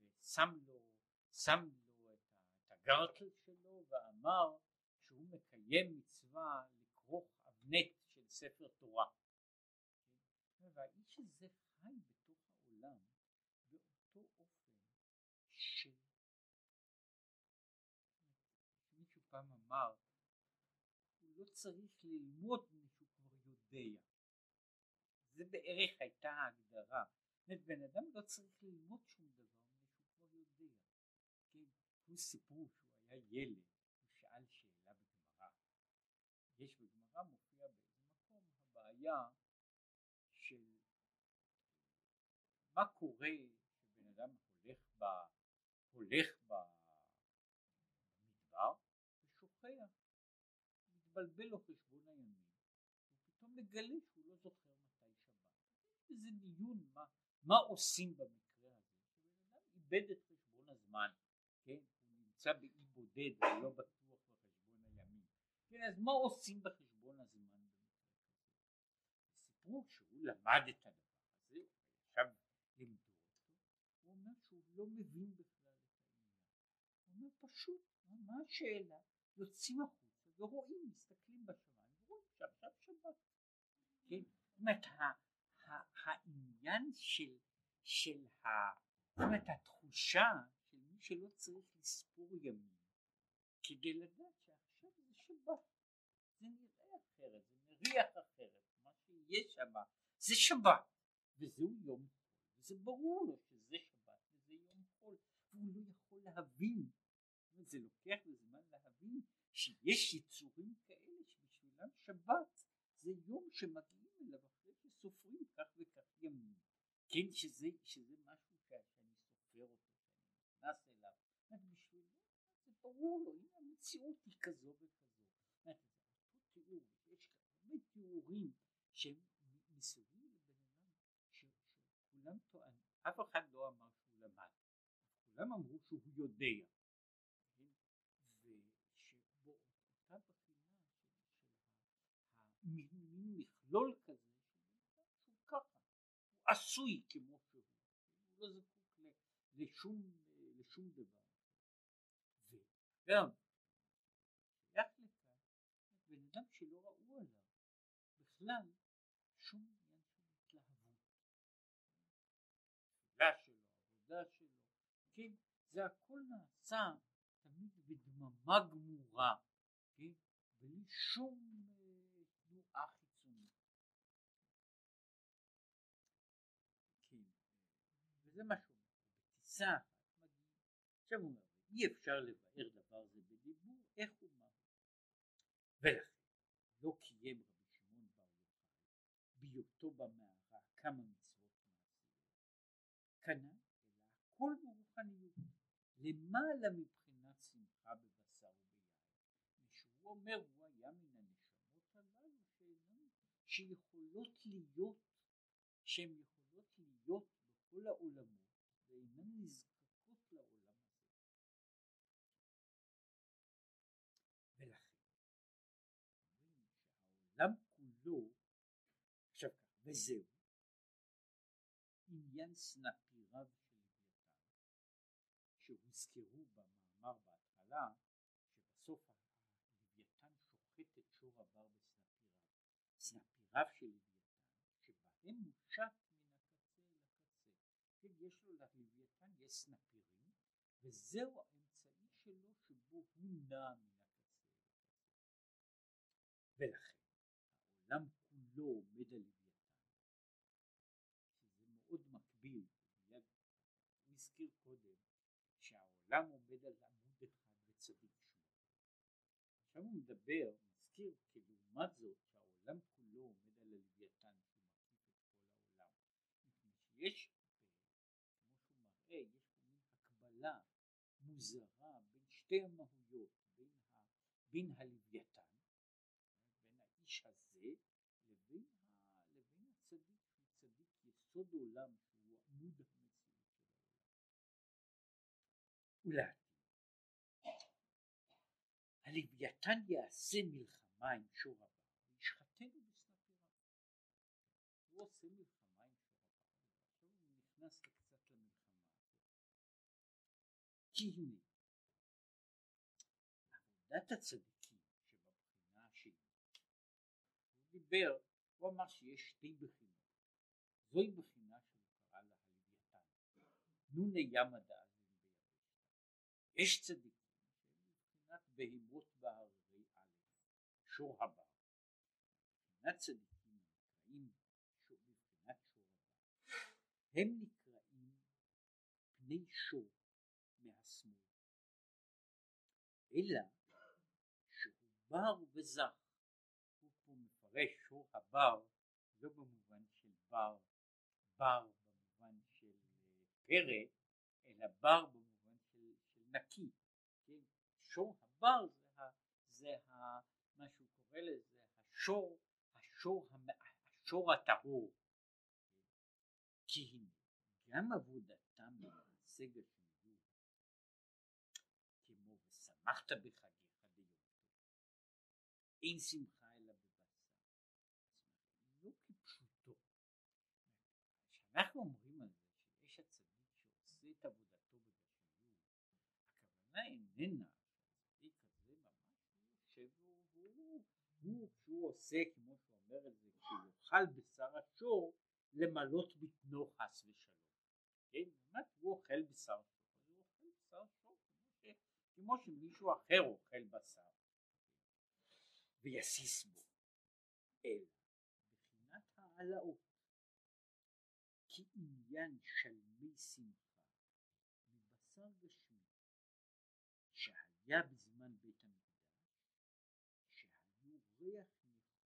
ושם לו, שם לו את, הגרטל שלו ואמר שהוא מקיים מצווה לכרוך אבנט ספר תורה. והאיש הזה חי בתוך העולם באותו אופן של מישהו פעם אמר הוא לא צריך ללמוד מישהו כבר יודע זה בערך הייתה ההגדרה בן אדם לא צריך ללמוד שום דבר מפני שהוא כבר יודע. כן, הוא סיפרו שהוא היה ילד, הוא שאל שאלה בגמרא. יש בגמרא מופיע הבעיה של מה קורה שבן אדם הולך ב... הולך במדבר ושוכח, מתבלבל לו חשבון הימים, ופתאום מגלה שהוא לא זוכר מתי שבת. איזה דיון מה, מה עושים במקרה הזה? שבן אדם איבד את חשבון הזמן, כן? הוא נמצא באי בודד, הוא לא בטוח בחשבון הימים. כן, אז מה עושים בחשבון סיפרו שהוא למד את הדבר הזה, ישב לימדו אותו, הוא אומר שהוא לא מבין בכלל את העניין. הוא אומר פשוט, מה השאלה? יוצאים החוצה ורואים, מסתכלים בשמיים ורואים שעכשיו שבת. כן? זאת אומרת, העניין של, של ה... זאת אומרת התחושה של מי שלא צריך לספור ימים כדי לדעת שעכשיו זה שבת זה נראה אחרת זה מריח אחרת שיש שם זה שבת וזהו יום חול וזה ברור לו שזה שבת וזה יום חול והוא לא יכול להבין זה לוקח זמן להבין שיש יצורים כאלה שבשבילם שבת זה יום שמגיעים אליו סופרים כך וכך ימים, כן, שזה, שזה משהו שאני סופר אותו, שאני נכנס אליו, זאת בשבילו זה ברור לו, הנה המציאות היא כזו וכזו, אותו תיאור, יש הרבה תיאורים שהם מסביב לבן אדם, שכולם טוענים, אף אחד לא אמר שהוא למד, כולם אמרו שהוא יודע? ושבאותה בחינה של מכלול כזה עשוי כמו שהוא, הוא לא זקוק לשום, לשום דבר. וגם, שייך בן אדם שלא ראו עליו בכלל שום עניין של התלהבות. תפילה שלו, עבודה שלו, כן, זה הכל נעשה תמיד בדממה גמורה, כן, בלי שום אה, תנועה וזה מה שהוא אומר, בטיסה עכשיו הוא אומר, אי אפשר לבאר דבר זה בדיבור, איך הוא מה ולכן לא קיים רבי שמעון בר יוחאי בהיותו במערה כמה מצוות מעשיות, קנה אלא הכל למעלה מבחינת שמחה בבשר וביין, ושהוא אומר הוא היה מן הנשמות הללו שאינן, שיכולות להיות, שהן יכולות להיות בכל העולמות ואינן נזקקות לעולם הזה. ולכן שהעולם כולו עכשיו וזהו עניין סנפיריו שהוזכרו במאמר בהתחלה שבסוף הלוויתן שוחט את שור הבר בסנפיריו. סנפיריו של לוויתן שבהם מושט מן הקצה אל הקצה. כן, יש לו ללוויתן יש סנפירים וזהו האמצעי שלו שבו הוא נע מן הקצה אל הקצה. ולכן העולם כולו עומד על מאוד מקביל, מיד הוא הזכיר קודם שהעולם עומד על עמוד אחד וצדיק שמו. עכשיו הוא מדבר, מזכיר כלעומת זאת שהעולם כולו עומד על הלוויתן שהוא את כל העולם. מפני שיש, כמו שהוא מראה, יש פה מין הקבלה מוזרה בין שתי המהויות, בין, ה, בין הלוויתן, בין האיש הזה לבין, ה, לבין הצדיק צדיק יסוד עולם שהוא עמוד המציאות של העולם. ולעתיד הלוויתן יעשה מלחמה עם שור הבר וישחטנו בסנפיריו. הוא עושה מלחמה עם שור הבר ועכשיו הוא נכנס קצת למלחמה. כי הנה עבודת הצדיקים שבבחינה השני הוא דיבר הוא אמר שיש שתי בחינות זוהי בחינה שהוא קרא לה הלוויתן. נוני דאזין ביבשתא. יש צדיקים שהם מבחינת בהימות שור הבר. מבחינת צדיקים נקראים בבחינת שור הבר. הם נקראים פני שור מהשמאל. אלא שהוא בר וזך. הוא פה מפרש שור הבר לא במובן של בר בר במובן של אה, פרא, אלא בר במובן של, של נקי, כן? שור הבר זה, זה קורא לזה השור, השור, השור הטהור, כי גם עבודתם במעשה גשמיות, כמו ושמחת בחגיך טוב, אין שמחה אלא בבשר, לא כפשוטו. אנחנו אומרים על זה שיש הצדיק שעושה את עבודתו בגשמיות, הכוונה איננה שהצדיק הזה ממש הוא יושב והוא, הוא עושה כמו שהוא אומר את זה, כשהוא יאכל בשר השור למלות בטנו חס ושלום. כן, באמת הוא אוכל בשר שור, הוא אוכל בשר שור כמו, שמישהו אחר אוכל בשר. ויסיס בו, אלא בחינת העלאות כעניין של מי שמחה מבשר גשמי שהיה בזמן בית המקדש שהיו ריח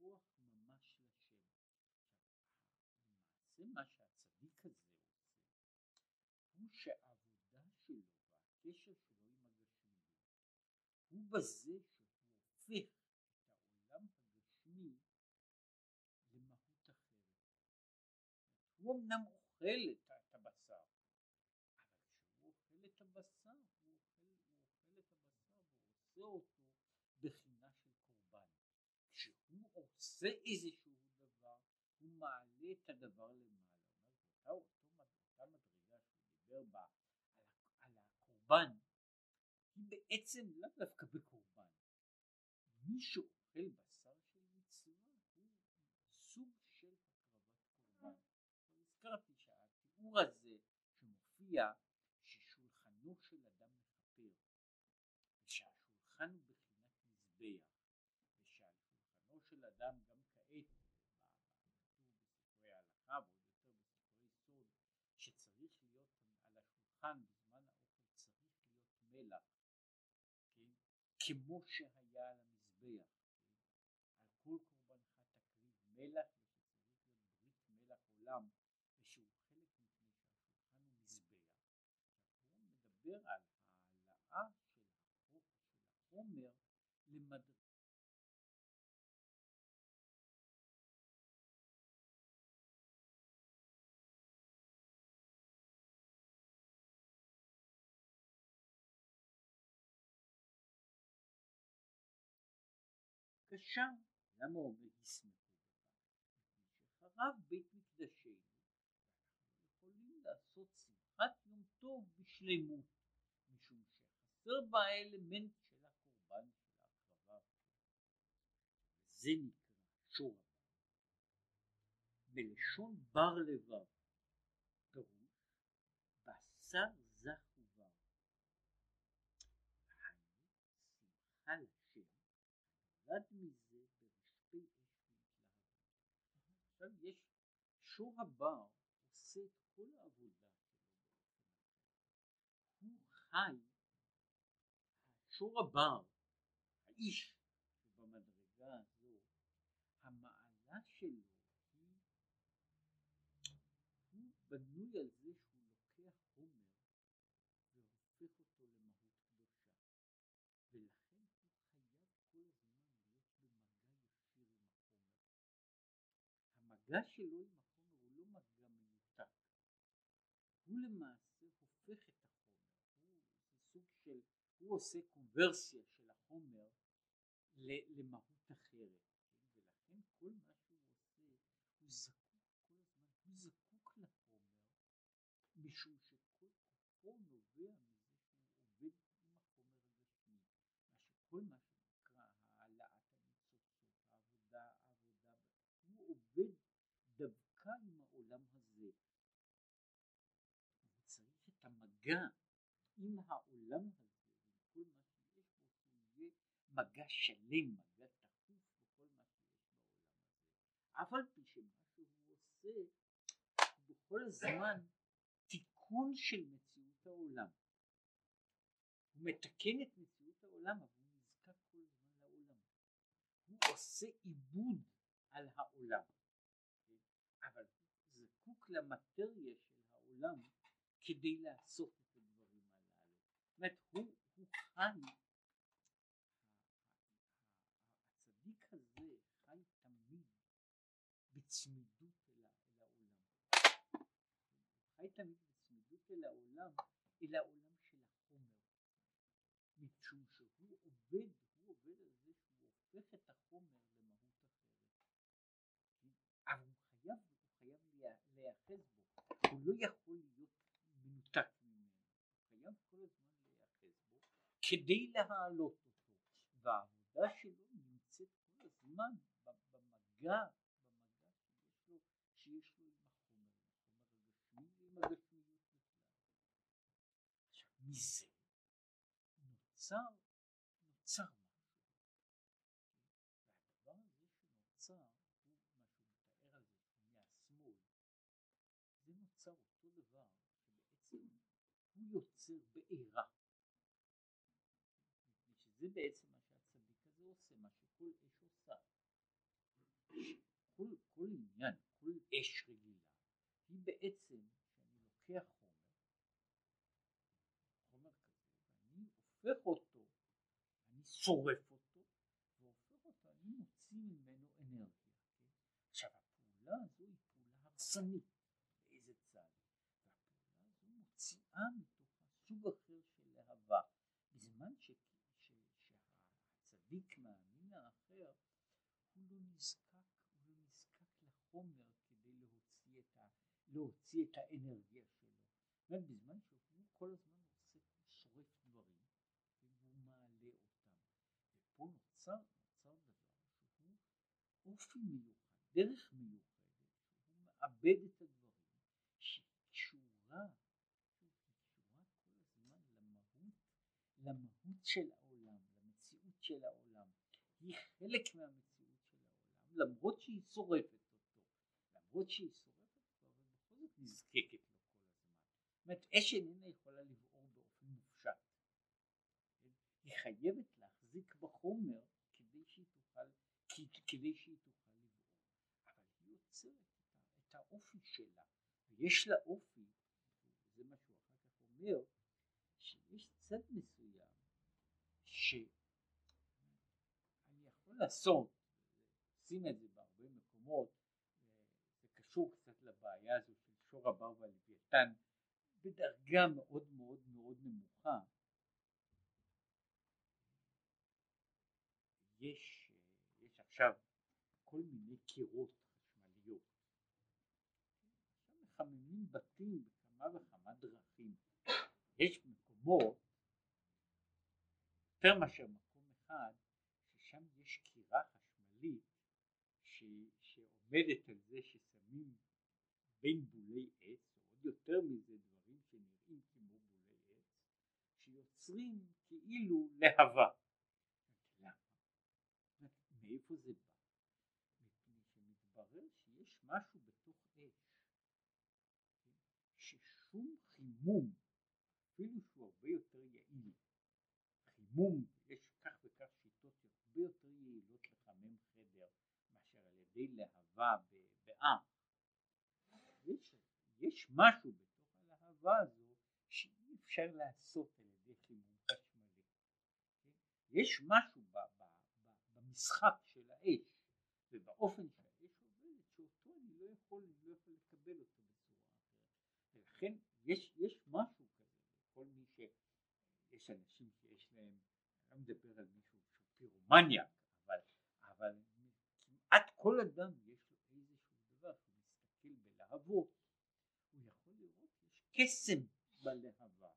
ניחוח ממש לשם. עכשיו למעשה מה שהצדיק הזה עושה הוא שהעבודה שלו והקשר שלו עם הגשמיות הוא בזה שהוא הופך את העולם הגשמי למהות אחרת. הוא אמנם אוכל את הבשר. אבל כשהוא אוכל את הבשר, הוא אוכל, הוא אוכל את הבשר ועושה אותו בחינה של קורבן. כשהוא עושה איזשהו דבר, הוא מעלה את הדבר למעלה. אותה, אותה מדרגה שהוא דיבר בה על, על הקורבן, בעצם לאו דווקא בקורבן. מי שאוכל בשר של מצווה הוא סוג של הקרבת קורבן. הזכרתי התיאור הזה שמופיע ששולחנו של אדם מכפר ושהשולחן הוא בחינת מזבח ושעל שולחנו של אדם גם כעת כתוב בספרי ההלכה ועוד יותר בספרי סוד שצריך להיות על השולחן בזמן האוכל צריך להיות מלח כן? כמו שהיה על המזבח כן? על כל קורבנך תקריב מלח ושצריך להיות ברית מלח עולם ושהוא מדבר על העלאה של החומר למדרגה בבקשה, למה אומר ישמחו בך? שחרב בית מקדשנו, יכולים לעשות שמחת יום טוב בשלמות, משום שחסר בה האלמנט של הקורבן של ההקרבה. זה נקרא שור. בלשון בר לבב, פירוש, בשר זך ובר. שמחה לשם, נולד מזה ברשפי אש והתלהבות. עכשיו יש, שור הבר עושה את כל העבודה שלו הוא חי, שור הבר, האיש שבמדרגה הזו, המעלה שלו היא, הוא בנוי על זה שהוא לוקח חומר והופך אותו למהות קדושה. ולכן הוא חייב כל הזמן להיות במגע ישיר עם החומר. המגע שלו עם החומר הוא לא מגע מנותק, הוא למעשה הופך את החומר, הוא זה סוג של, הוא עושה קונברסיה של החומר למהות אחרת, כן? ולכן כל מה שהוא עושה הוא זקוק כל הזמן, הוא זקוק לחומר משום שכל כוחו נובע מזה שהוא עובד עם החומר הגשמי, מה שכל מה שנקרא העלאת הניצוצות, העבודה, העבודה, הוא עובד דווקא עם העולם הזה. הוא צריך את המגע עם העולם הזה ועם כל מה שיש בו, שהוא יהיה מגע שלם, מגע תכוף בכל מה שיש בעולם הזה. אף על פי שמה שהוא עושה בכל הזמן תיקון של מציאות העולם. הוא מתקן את מציאות העולם אבל הוא נזקק כל הזמן לעולם. הוא עושה עיבוד על העולם. כן? אבל הוא זקוק למטריה של העולם כדי לעשות את הדברים הללו. זאת אומרת הוא, הוא חי, הצדיק הזה חי תמיד בצמידות אל, אל העולם. הוא חי תמיד בצמידות אל העולם, אל העולם של החומר. משום שהוא עובד, הוא עובד על זה שהוא הופך את החומר למהות אחרת. אבל הוא חייב, הוא חייב להיאחז בו, הוא לא יכול להיות מנותק ממנו, הוא חייב כל הזמן להיאחז בו כדי להעלות אותו, והעבודה שלו נמצאת כל הזמן במגע, שיש לו, עם החומר, עם החומר הגשמי ועם הגשמיות בכלל. מזה נוצר, נוצר משהו, והדבר הזה שנוצר הוא מה שהוא מתאר על זה מהשמאל, זה נוצר אותו דבר שבעצם הוא יוצר בעירה. מפני שזה בעצם מה שהצדיק הזה עושה, מה שכל אש עושה. כל, כל עניין, כל אש רגילה, היא בעצם שאני לוקח חומר, חומר כזה, ואני הופך אותו, אני שורף אותו, והופך אותו, אני מוציא ממנו אנרגיה. כן? עכשיו הפעולה הזו היא פעולה הרסנית. באיזה צד? והפעולה הזו מוציאה מתוכה סוג אחר של להבה, בזמן ש... ש... שהצדיק מהמין האחר הוא לא נזקק, הוא לא נזקק לחומר כדי להוציא את, ה... להוציא את האנרגיה שלו. זאת בזמן שהוא כל הזמן עושה, שורף דברים, והוא מעלה אותם. ופה נוצר, נוצר דבר שהוא אופי מיוחד, דרך מיוחדת, שהוא מאבד את הדברים, שהיא קשורה, היא קשורה כל הזמן למהות, למהות של העולם, למציאות של העולם. היא חלק מהמציאות של העולם, למרות שהיא שורפת אותו, למרות שהיא שורפת אותו, אבל בכל זאת נזקקת לו כל הזמן. זאת אומרת, אש איננה יכולה לבעור באופן מופשט. היא חייבת להחזיק בחומר כדי שהיא תוכל, כדי שהיא תוכל לבעור. אבל היא יוצרת את האופי שלה, ויש לה אופי, וזה מה שהוא אחר כך אומר, שיש צד מסוים שאני יכול לעשות, עושים את זה בהרבה מקומות, זה קשור קצת לבעיה הזו של שור הבר והלוויתן, בדרגה מאוד מאוד מאוד נמוכה. יש, יש עכשיו כל מיני קירות חשמליות מחממים בתים בכמה וכמה דרכים יש מקומות יותר מאשר מקום אחד ששם יש קירה חשמלית ש, שעומדת על זה ששמים בין בולי עץ, או עוד יותר מזה דברים שנראים כמו בולי עץ, שיוצרים כאילו להבה. מאיפה זה בא? מפני שמתברר שיש משהו בתוך אש, ששום חימום, אפילו שהוא הרבה יותר יעיל, חימום, יש כך וכך שיטות הרבה יותר יעילות לחמם חדר מאשר על ידי להבה. יש, משהו בתוך הלהבה הזו שאי אפשר לעשות על ידי חימום חשמלי. כן? יש משהו במשחק של האש ובאופן שהאש עובדת שאותו אני לא יכול, לא לקבל אותו בצורה אחרת. ולכן יש, יש משהו כזה לכל מי ש... יש אנשים שיש להם, אני לא מדבר על מישהו שהוא פירומניאק, אבל, אבל כמעט כל אדם יש לו איזשהו דבר שהוא מסתכל בלהבות, הוא יכול לראות יש קסם בלהבה,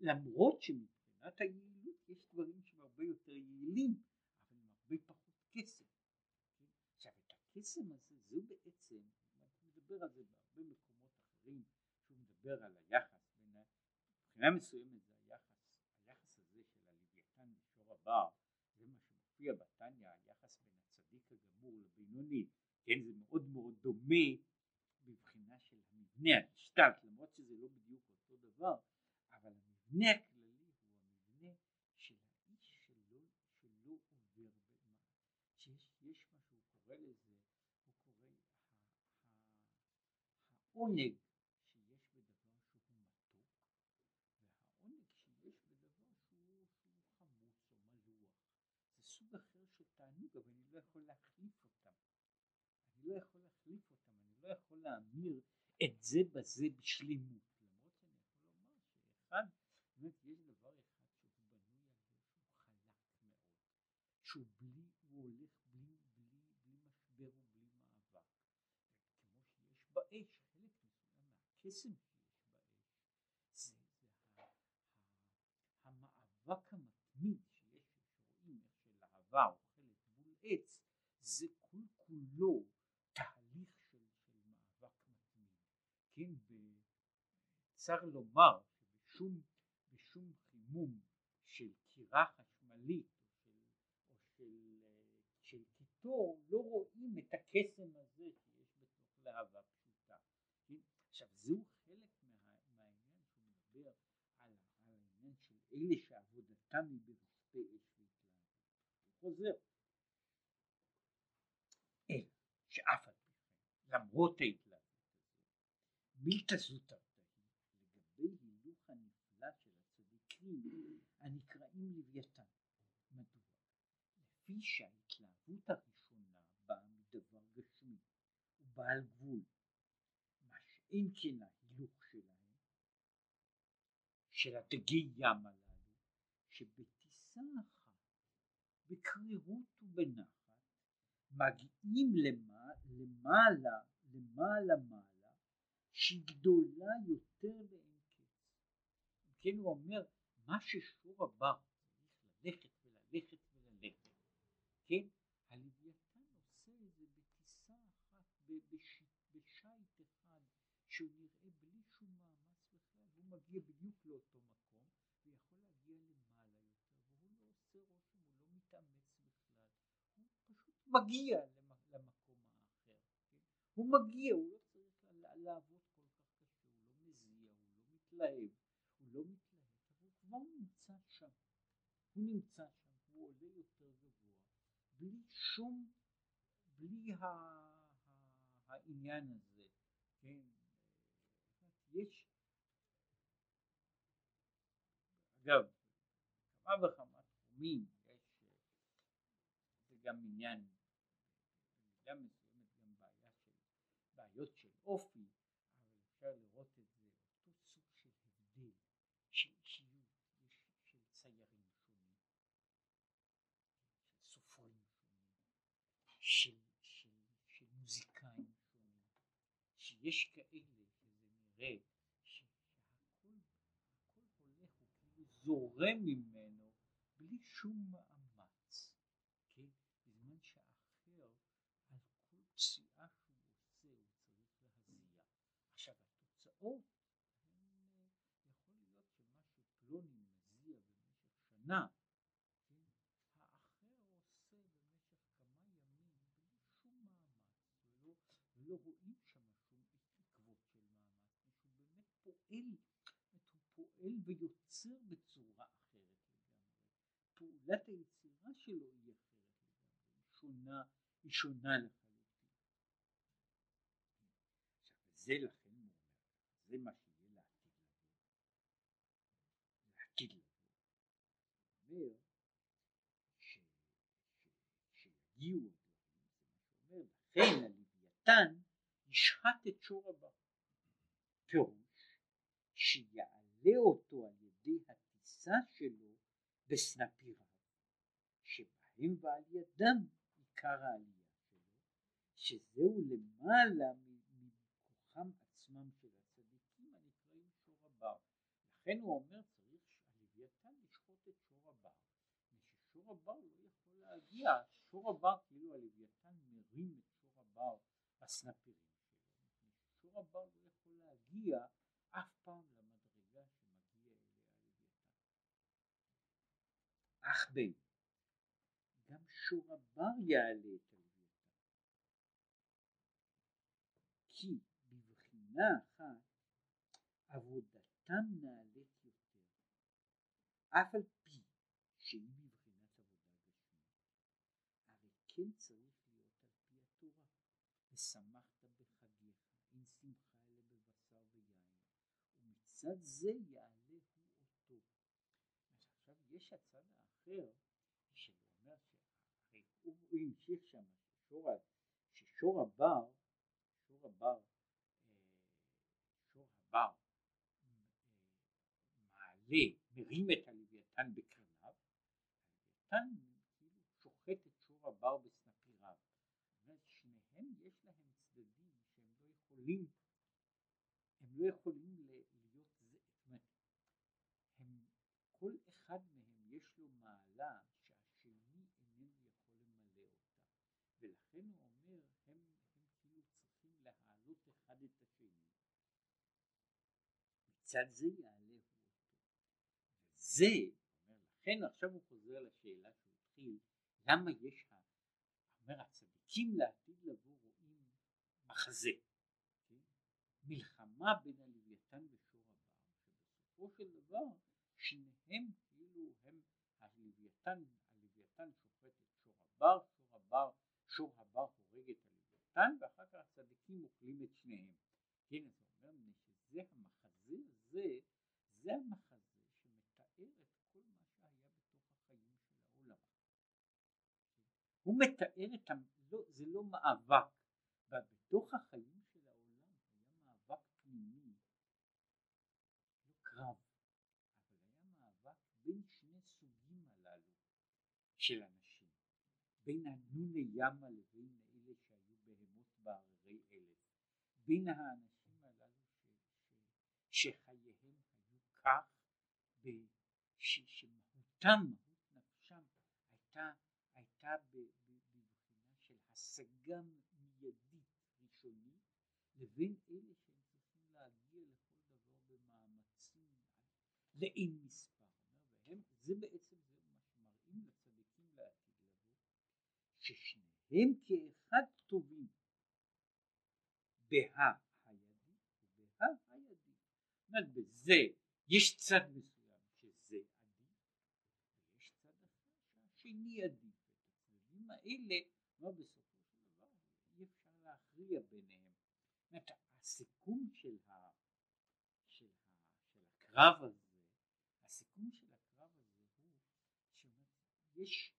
למרות שמבחינת היעילות יש דברים שהם הרבה יותר יעילים, אבל הם הרבה פחות קסם. עכשיו את הקסם הזה, זו בעצם, הוא מדבר על זה בהרבה מקומות אחרים, שהוא מדבר על היחס מבחינה מסוימת זה היחס, היחס הזה של הלוויתן ושור הבר, זה מה שמופיע בתניא, היחס בין הצדיק הגמור לבינוני, כן, זה מאוד מאוד דומה מבחינה של המבנה, המשתת, למרות שזה לא בדיוק דבר, אבל המבנה הכללי הוא המבנה של האיש שלא, שלא עובר במה, שיש יש מה שהוא קורא לזה, הוא קורא העונג שיש בדבר שהוא מתוק, והעונג שיש בדבר שהוא, חמוץ או מלוח, זה סוג אחר של תענוג, אבל אני לא יכול להחליף אותם, אני לא יכול להחליף אותם, אני לא יכול להמיר את זה בזה בשלמות, למרות שאני יכול לומר שאחד, באמת יש דבר אחד שהוא בנוי על זה שהוא חלק מאוד, שהוא בלי, הוא הולך בלי, בלי, בלי משבר ובלי מאבק, כמו שיש באש, חלק מהקסם שיש באש, זה, זה המאבק המתמיד שיש, שרואים איך שלהבה אוכלת בול עץ, זה כל כולו תהליך של, של מאבק מתמיד, כן, צר לומר שבשום בשום חימום של קירה חשמלית או של, של, קיטור לא רואים את הקסם הזה שיש בתוך להבה זהו חלק מה, מהעניין שהוא מדבר על, על העניין של אלה שעבודתם היא ברשתי אש והתלהבות. הוא חוזר. אלא שאף על פי כן, למרות ההתלהבות הזו, מילתא זוטרתא לגבי הילוך הנפלא של הצדיקים הנקראים לוויתן. מדוע? לפי שההתלהבות הראשונה באה מדבר גשמי ובעל גבול, שאין כן ההילוך שלהם, של הדגי ים הללו, שבטיסה אחת, בקרירות ובנחת, מגיעים למעלה, למעלה, למעלה מעלה, שהיא גדולה יותר לאין קץ. כן הוא אומר, מה ששור הבר צריך ללכת וללכת וללכת, כן, הלוויתן עושה את זה בטיסה אחת, בשייט אחד, שהוא נראה בלי שום מאמץ בכלל, הוא מגיע בדיוק לאותו מקום, ויכול להגיע למעלה יותר, והוא לא עושה רושם, הוא לא מתאמץ בכלל, הוא פשוט מגיע למקום האחר, כן? הוא מגיע, הוא לא צריך לעבוד כל כך קשה, הוא לא מזיע, הוא לא מתלהב, הוא לא מתלהב, הוא כבר נמצא שם, הוא נמצא שם, הוא עולה יותר גבוה, בלי שום, בלי העניין הזה, כן, יש, אגב, כמה וכמה תחומים יש, זה גם עניין, במידה מסוימת גם בעיה של, בעיות של אופי, אבל אפשר לראות את זה, אותו סוג של הבדל, של אישיות, של ציירים שונים, של סופרים שונים, של, של, של מוזיקאים שונים, שיש כאלה שזה נראה שהכל הולך, הוא זורם ממנו בלי שום מאמץ, כן? בזמן שהאחר על כל פסיעה שהוא עושה הוא צריך להזיע. עכשיו התוצאות הן, יכול להיות שמה שפלוני מזיע במשך שנה לא רואים שם שום עקבות של מאמץ, שהוא באמת פועל, הוא פועל ויוצר בצורה אחרת לגמרי. פעולת היצירה שלו היא אחרת לגמרי, היא שונה, היא שונה לחלוטין. זה לכן הוא אומר, זה מה שיהיה לעתיד לבוא. לעתיד לבוא. הוא אומר שיגיעו הדברים, זה מה שאומר, לכן הקטן ישחט את שור הבא. פירוש שיעלה אותו על ידי הטיסה שלו בסנפיריו, שבהם ועל ידם עיקר העלייה שלו, שזהו למעלה מכוחם עצמם של הצדיקים הנקראים שור הבר. לכן הוא אומר צריך הלוויתן לשחוט את שור הבר, ששור הבר לא יכול להגיע, שור הבר כאילו הלוויתן מרים את שור הבר הסנפירים שלו, שור הבר לא יכול להגיע אף פעם למדרגה שמגיע אליה הלוויתן. אך בין, גם שור הבר יעלה את הלוויתן, כי בבחינה אחת עבודתם נעלית יותר, אף על פי שהיא בבחינת עבודה גשמית, הרי כן צריך ושמחת בחגיך, עם שמחה אלה בבשר ויין, ומצד זה יעלה הוא אותו. עכשיו יש הצד האחר, שאומר שהרי הוא, הוא המשיך שם, ששור, ששור הבר, שור הבר, אה, שור הבר אה, מעלה, מרים את הלוויתן בקרניו, הלוויתן כאילו שוחט את שור הבר בסנפיריו. שניהם יש להם צדדים שהם לא יכולים, הם לא יכולים להיות זה, זאת אומרת, הם, כל אחד מהם יש לו מעלה שהשני איננו יכול למלא אותה, ולכן הוא אומר, הם, הם כאילו צריכים להעלות אחד את השני. מצד זה יעלה הוא אותו. אומר, לכן עכשיו הוא חוזר לשאלה שהוא התחיל, למה יש, אומר הצדיקים לעתיד לבוא רואים מחזה, כן? מלחמה בין הלוויתן ושור הבר, שבסופו של דבר שניהם כאילו הם הלוויתן, הלוויתן שופט את שור הבר, שור הבר, שור הבר הורג את הלוויתן ואחר כך הצדיקים אוכלים את שניהם. כן, אז אומר שזה המחזה זה המחזה שמתאר את כל מה שהיה בתוך החיים של העולם. הוא מתאר את, לא, זה לא מאבק, בתוך החיים של העולם היה מאבק פנימי, לא קרב, אבל היה מאבק בין שני סוגים הללו של אנשים, בין הנוני ימה לבין אלה שהיו בהמות בהררי אלף, בין האנשים הללו ש, ש, שחייהם היו כך, ש, שמהותם, מהות נפשם, הייתה, הייתה בבחינה של השגה מיידית ראשונית, לבין אלה שהם צריכים להגיע לכל דבר במאמצים לאין מספר. והם, זה בעצם זה מה שמראים לצדיקים לעתיד לבוא, ששניהם כאחד טובים בה הידי ובהא הידי. זאת אומרת בזה יש צד מסוים שזה עדיף ויש צד אחר שהשני עדיף. הצדדים האלה, לא בסופו של דבר אי אפשר להכריע ביניהם. זאת הסיכום של, ה, של, ה, של הקרב הזה, הסיכום של הקרב הזה הוא שיש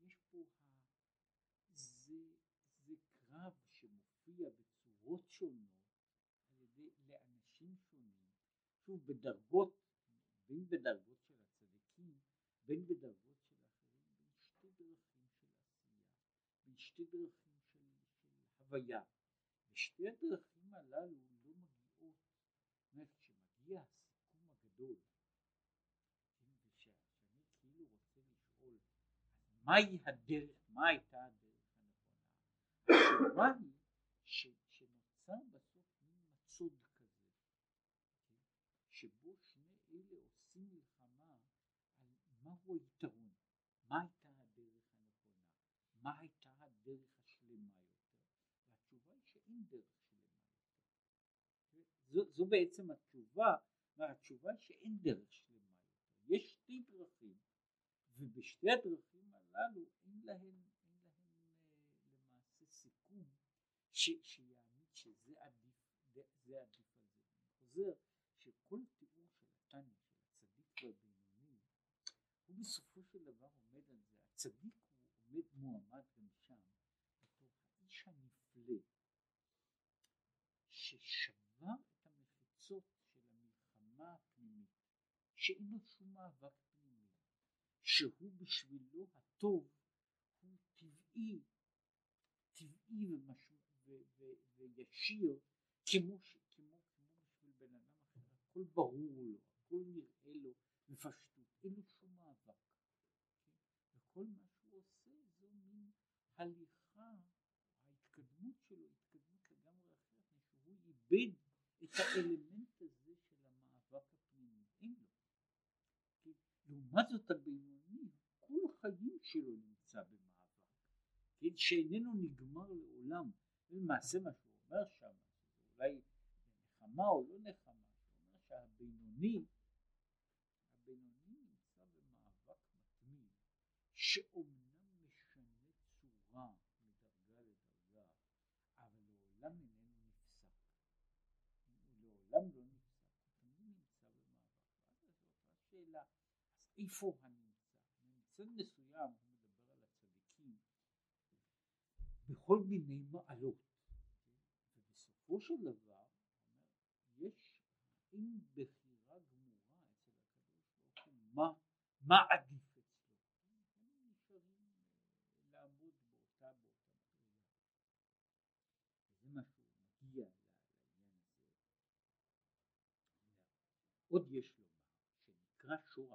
יש פה ה, זה, זה קרב שמופיע בצורות שונות על ידי לאנשים שונים, שוב בדרגות, בין בדרגות של הצדיקים, בין בדרגות של אחרים, בין שתי דרכים של עשייה, בין שתי דרכים של, של הוויה, ושתי הדרכים הללו לא מגיעות, זאת אומרת כשמגיע הסיכום הגדול, כן, ושאני כאילו רוצה לשאול מהי הדרך, מה הייתה הדרך הנכונה, התשובה היא ש, שנוצר בסוף מין מצוד כזה, כן, שבו שני אלה עושים מלחמה על מהו היתרון, מה הייתה הדרך הנכונה, מה הייתה הדרך השלמה יותר, והתשובה היא שאין דרך שלמה יותר. זו, זו בעצם התשובה, והתשובה היא שאין דרך שלמה יותר. יש שתי דרכים, ובשתי הדרכים הללו אין להן, אין להן אה, למעשה סיכום שיעמיד שזה עדיף, זה עדיף על זה. אני חוזר שכל תיאור של התניא, של הצדיק והבינוני, הוא בסופו של דבר עומד על זה. הצדיק הוא עומד מועמד גם שם בתור האיש הנפלא ששבר את המחיצות של המלחמה הפנימית, שאין לו שום מאבק פנימי, שהוא בשבילו הטוב הוא טבעי, טבעי ומשמע, ו, ו, וישיר כמו, כמו, כמו בשביל בן אדם אחר, הכל ברור לו, הכל נראה לו בפשטות, אין לו שום מאבק. וכל מה שהוא עושה זו מין הליכה, ההתקדמות שלו, התקדמות לגמרי אחרת, שהוא איבד את האלמנט הזה של המאבק הפנימי, אין לו. כן? לעומת זאת הבינוני, כל החיים שלו נמצא במאבק, כן? שאיננו נגמר לעולם. ולמעשה מה שהוא אומר שם, אולי נחמה או לא נחמה, שהוא אומר שהבינוני שאומנם משנה צורה מדרגה לדרגה, אבל לעולם איננו נפסק. הוא לעולם לא נפסק, הוא תמיד נמצא במאבק. ואז זו אותה שאלה, אז איפה הנמצא? מצד מסוים הוא מדבר על הצדיקים. בכל מיני מעלות, ובסופו של דבר יש אין בחירה גמורה אצל הקדוש ברוך הוא מה, מה עדיף עוד יש לומר שנקרא שור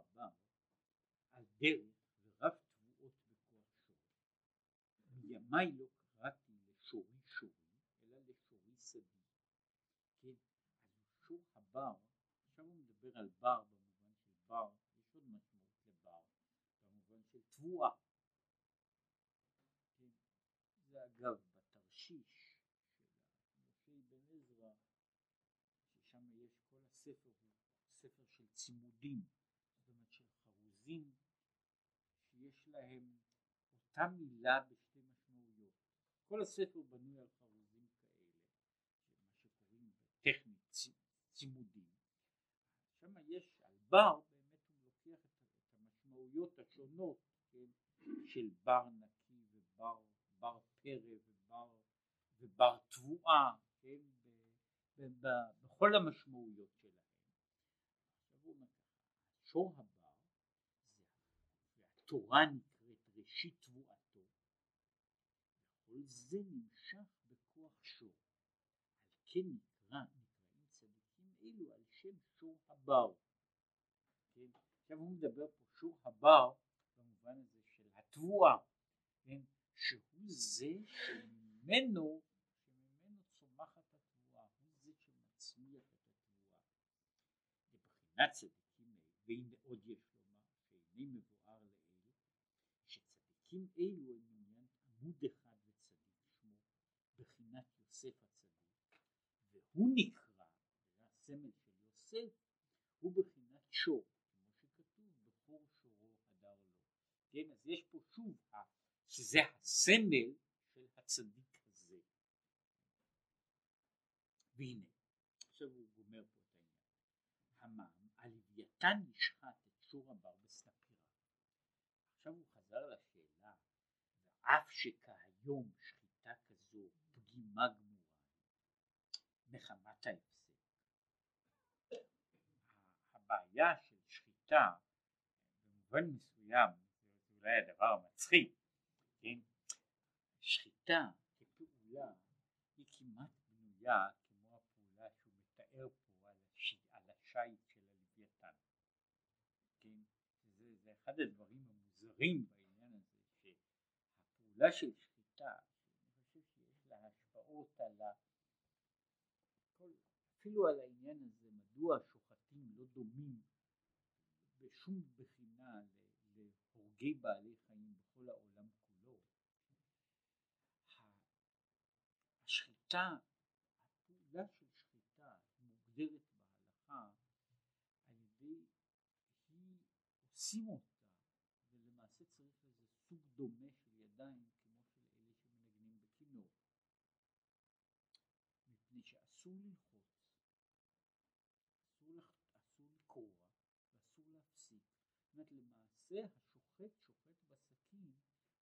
דרך ורב תבואות בכוח שור. מימיי לא קראתי לשורי שורי אלא לשורי שדי. כן, שור הבר, עכשיו הוא מדבר על בר במובן של בר, יש עוד משמעות לבר, במובן של תבואה. כן, זה אגב בתרשיש של משה בן עזרא, ששם יש כל הספר ספר של צימודים, זאת אומרת של חרוזים להם אותה מילה בשתי משמעויות. כל הספר בנוי על חרוזים כאלה, מה שקוראים בטכנית צימודים. שם יש על בר, באמת הוא לוקח את, המשמעויות השונות כן, של בר נקי ובר בר פרא ובר, ובר תבואה, כן, בכל המשמעויות שלהם. הוא והתורה נקראת ראשית תבואתו, וכל זה נמשך בכוח שור. על כן נקרא, נקראים צדיקים אלו על שם שור הבר. כן? עכשיו הוא מדבר פה שור הבר במובן הזה של התבואה, כן? שהוא זה שממנו, שממנו צומחת התבואה, הוא זה שמצמיח את מבחינת צדיקים והנה עוד יש לומר שאיני מבואר לאל שצדיקים אלו הם עניין עמוד אחד וצדיק שמו בחינת יוסף הצדיק והוא נקרא, זה הסמל של יוסף, הוא בחינת שור כמו שכתוב בכור שורו הדר לו. כן אז יש פה שוב שזה הסמל של הצדיק הזה. והנה עכשיו הוא גומר פה את העניין. המן הלוויתן נשחט את שור הבר בסנפירה. עכשיו הוא חזר לשאלה, ואף שכהיום שחיטה כזו פגימה גמורה מחמת ההפסק. הבעיה של שחיטה במובן מסוים זה אולי הדבר המצחיק, כן? שחיטה כפעולה היא כמעט בנויה כמו הפעולה שהוא מתאר פה על, הש... על השיט של הלוויתן. כן? זה, זה אחד הדברים המוזרים שהפעולה של שחיטה, אני חושב שיש לה השפעות על ה... אפילו על העניין הזה, מדוע שוחטים לא דומים בשום בחינה להורגי בעלי חיים בכל העולם כולו. השחיטה, הפעולה של שחיטה מוגדרת בהלכה על ידי, היא עושים אותה ולמעשה צריך איזה סוג דומה של ידיים כמו של אלה שמנגנים בכינור. מפני שאסור ללחוץ, אסור, אסור לקרוע ואסור להפסיק. זאת אומרת למעשה השוחט שוחט בסכין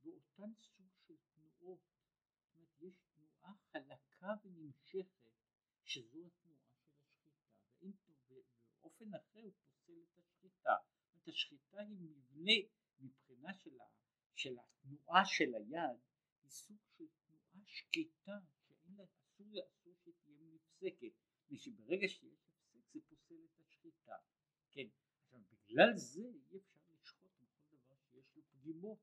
באותן סוג של תנועות. זאת אומרת יש תנועה חלקה ונמשכת שזו התנועה של השחיטה ואין, ובאופן אחר הוא פוסל את השחיטה. זאת אומרת השחיטה היא מבנה מבחינה של, ה, של התנועה של היד היא סוג של תנועה שקטה שאין לה, אסור, אסור שתהיה נפסקת. מפני שברגע שיש הפסק זה פוסל את השחיטה. כן, בגלל זה אי אפשר לשחוט בכל דבר שיש לו פגימות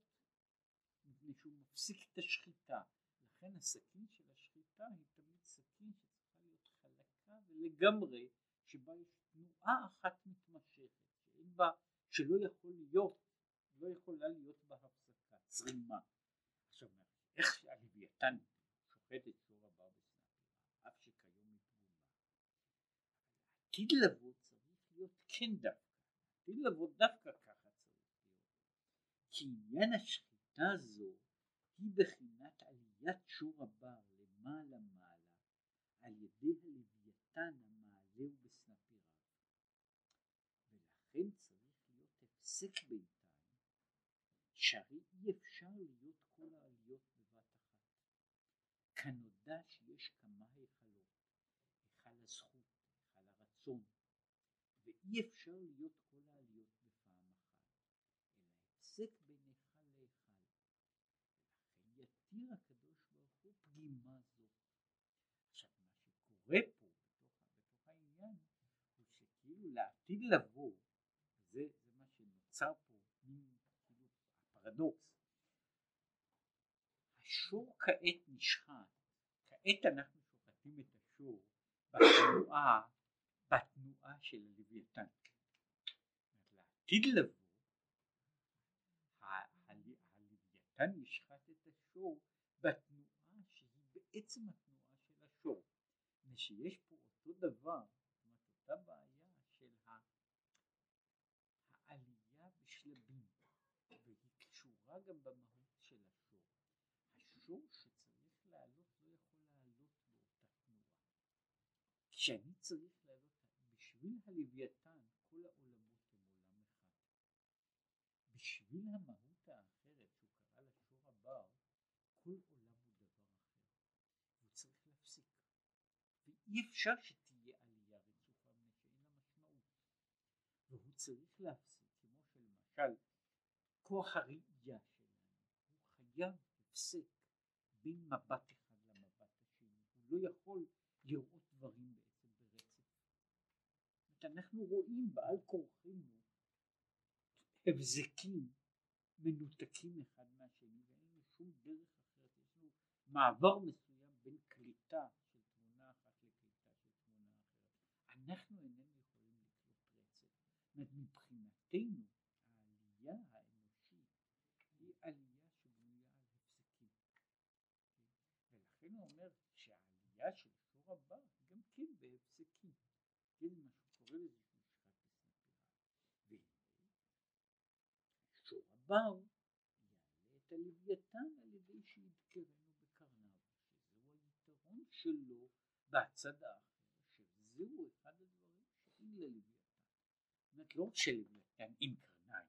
מפני שהוא מפסיק את השחיטה. לכן הסכין של השחיטה היא תמיד סכין שצריכה להיות חלקה ולגמרי שבה יש תנועה אחת מתמשכת שאין בה, שלא יכול להיות, לא יכולה להיות בה הפסקה, צרימה. עכשיו איך הלוויתן שוחט את שור הבר בסנפירה, אף שכיום היא פגומה. עתיד לבוא צריך להיות כן דווקא, עתיד לבוא דווקא ככה צריך. כי עניין השחיטה הזו היא בחינת עליית שור הבר למעלה מעלה על ידי הלוויתן המעלה ובסנפיריו. ולכן צריך להיות הפסק בינתיים, שהרי אי אפשר להיות כל העליות בבת אחת. כנודע שיש כמה היכלות, היכל הזכות, היכל הרצון, ואי אפשר להיות כל העליות בפעם אחת, אלא הפסק בין היכל להיכל. ולכן יתיר הקדוש ברוך הוא פגימה זו. עכשיו מה שקורה פה בתוך, בתוך העניין הוא לעתיד לבוא, זה, זה מה שנוצר פה, כאילו הפרדוקס. השור כעת נשחט, כעת אנחנו שוחטים את השור בתנועה, בתנועה של הלוויתן. לעתיד לבוא, הלוויתן ישחט את השור בתנועה שהיא בעצם התנועה של השור. ושיש פה אותו דבר, זאת אומרת אותה בעיה של העלייה בשלבים, והיא קשורה גם במהות של השור. השור שצריך לעלות לא יכול לעלות באותה תנועה. כשאני צריך לעלות, בשביל הלוויתן כל העולמות הם עולם אחד. בשביל המהות האחרת שהוא קרא לה שור הבר, כל עולם הוא דבר אחר. והוא צריך להפסיק. ואי אפשר שתהיה עלייה רצופה מפני שאין לה משמעות. והוא צריך להפסיק, כמו שלמשל כוח הוא חייב הפסק בין מבט אחד למבט השני. הוא לא יכול לראות דברים בעצם ברצף. אנחנו רואים בעל כורחנו הבזקים מנותקים אחד מהשני ואין לנו שום דרך אחרת, יש לנו מעבר מסוים בין קליטה של תמונה אחת לקליטה של תמונה אחרת. אנחנו איננו יכולים לקלוט רצף. מבחינתנו העלייה האנושית היא עלייה שבנויה על הפסקים. ולכן הוא אומר שהעלייה של שור הבר גם כן בהפסקים. כן, מה שקורא לזה שהוא שחט בסנפירה. הבר יעלה את הלוויתן על ידי שידקרנו בקרניו, שזהו היתרון שלו בצד האחר, שזהו אחד הדברים שאין ללוויתן. זאת אומרת לא רק שלוויתן עם קרניים,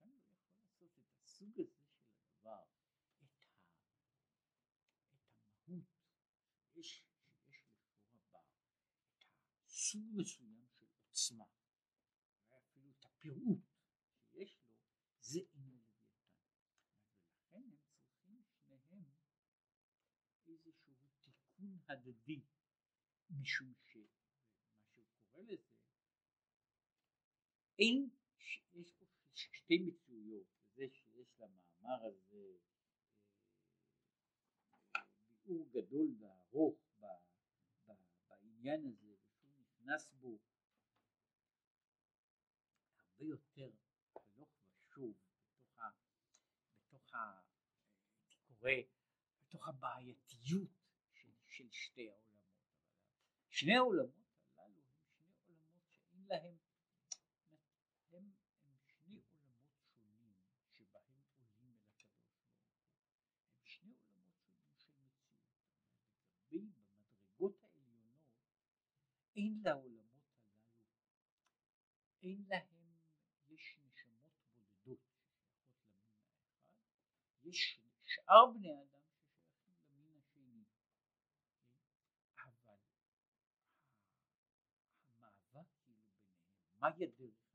כן? אלא שהלוויתן לא יכול לעשות את הסוג הזה של הדבר, את, המהות את הסוג מסוים של עוצמה, אפילו את הפירוט שיש לו, זה אין ללוויתן. ולכן הם צריכים איזשהו תיקון הדדי משום שמה שהוא לזה אין יש פה שתי מציאויות זה שיש למאמר הזה אה, ביאור גדול וארוך בעניין הזה ושהוא נכנס בו הרבה יותר הלוך ושוב בתוך. בתוך. הייתי קורא בתוך הבעייתיות שתי העולמות. שני העולמות הללו הם שני עולמות שאין להם הם, הם שני עולמות שונים שבהם עולים אל הקדוש ברוך הוא. הם שני עולמות שונים של מציאות. לגבי במדרגות העליונות אין לעולמות הללו, אין להם, יש נשמות בודדות ששייכות למין האחד, יש שאר בני אדם ששייכים למין השני. אבל המאבק כאילו ביניהם, מהי הדרך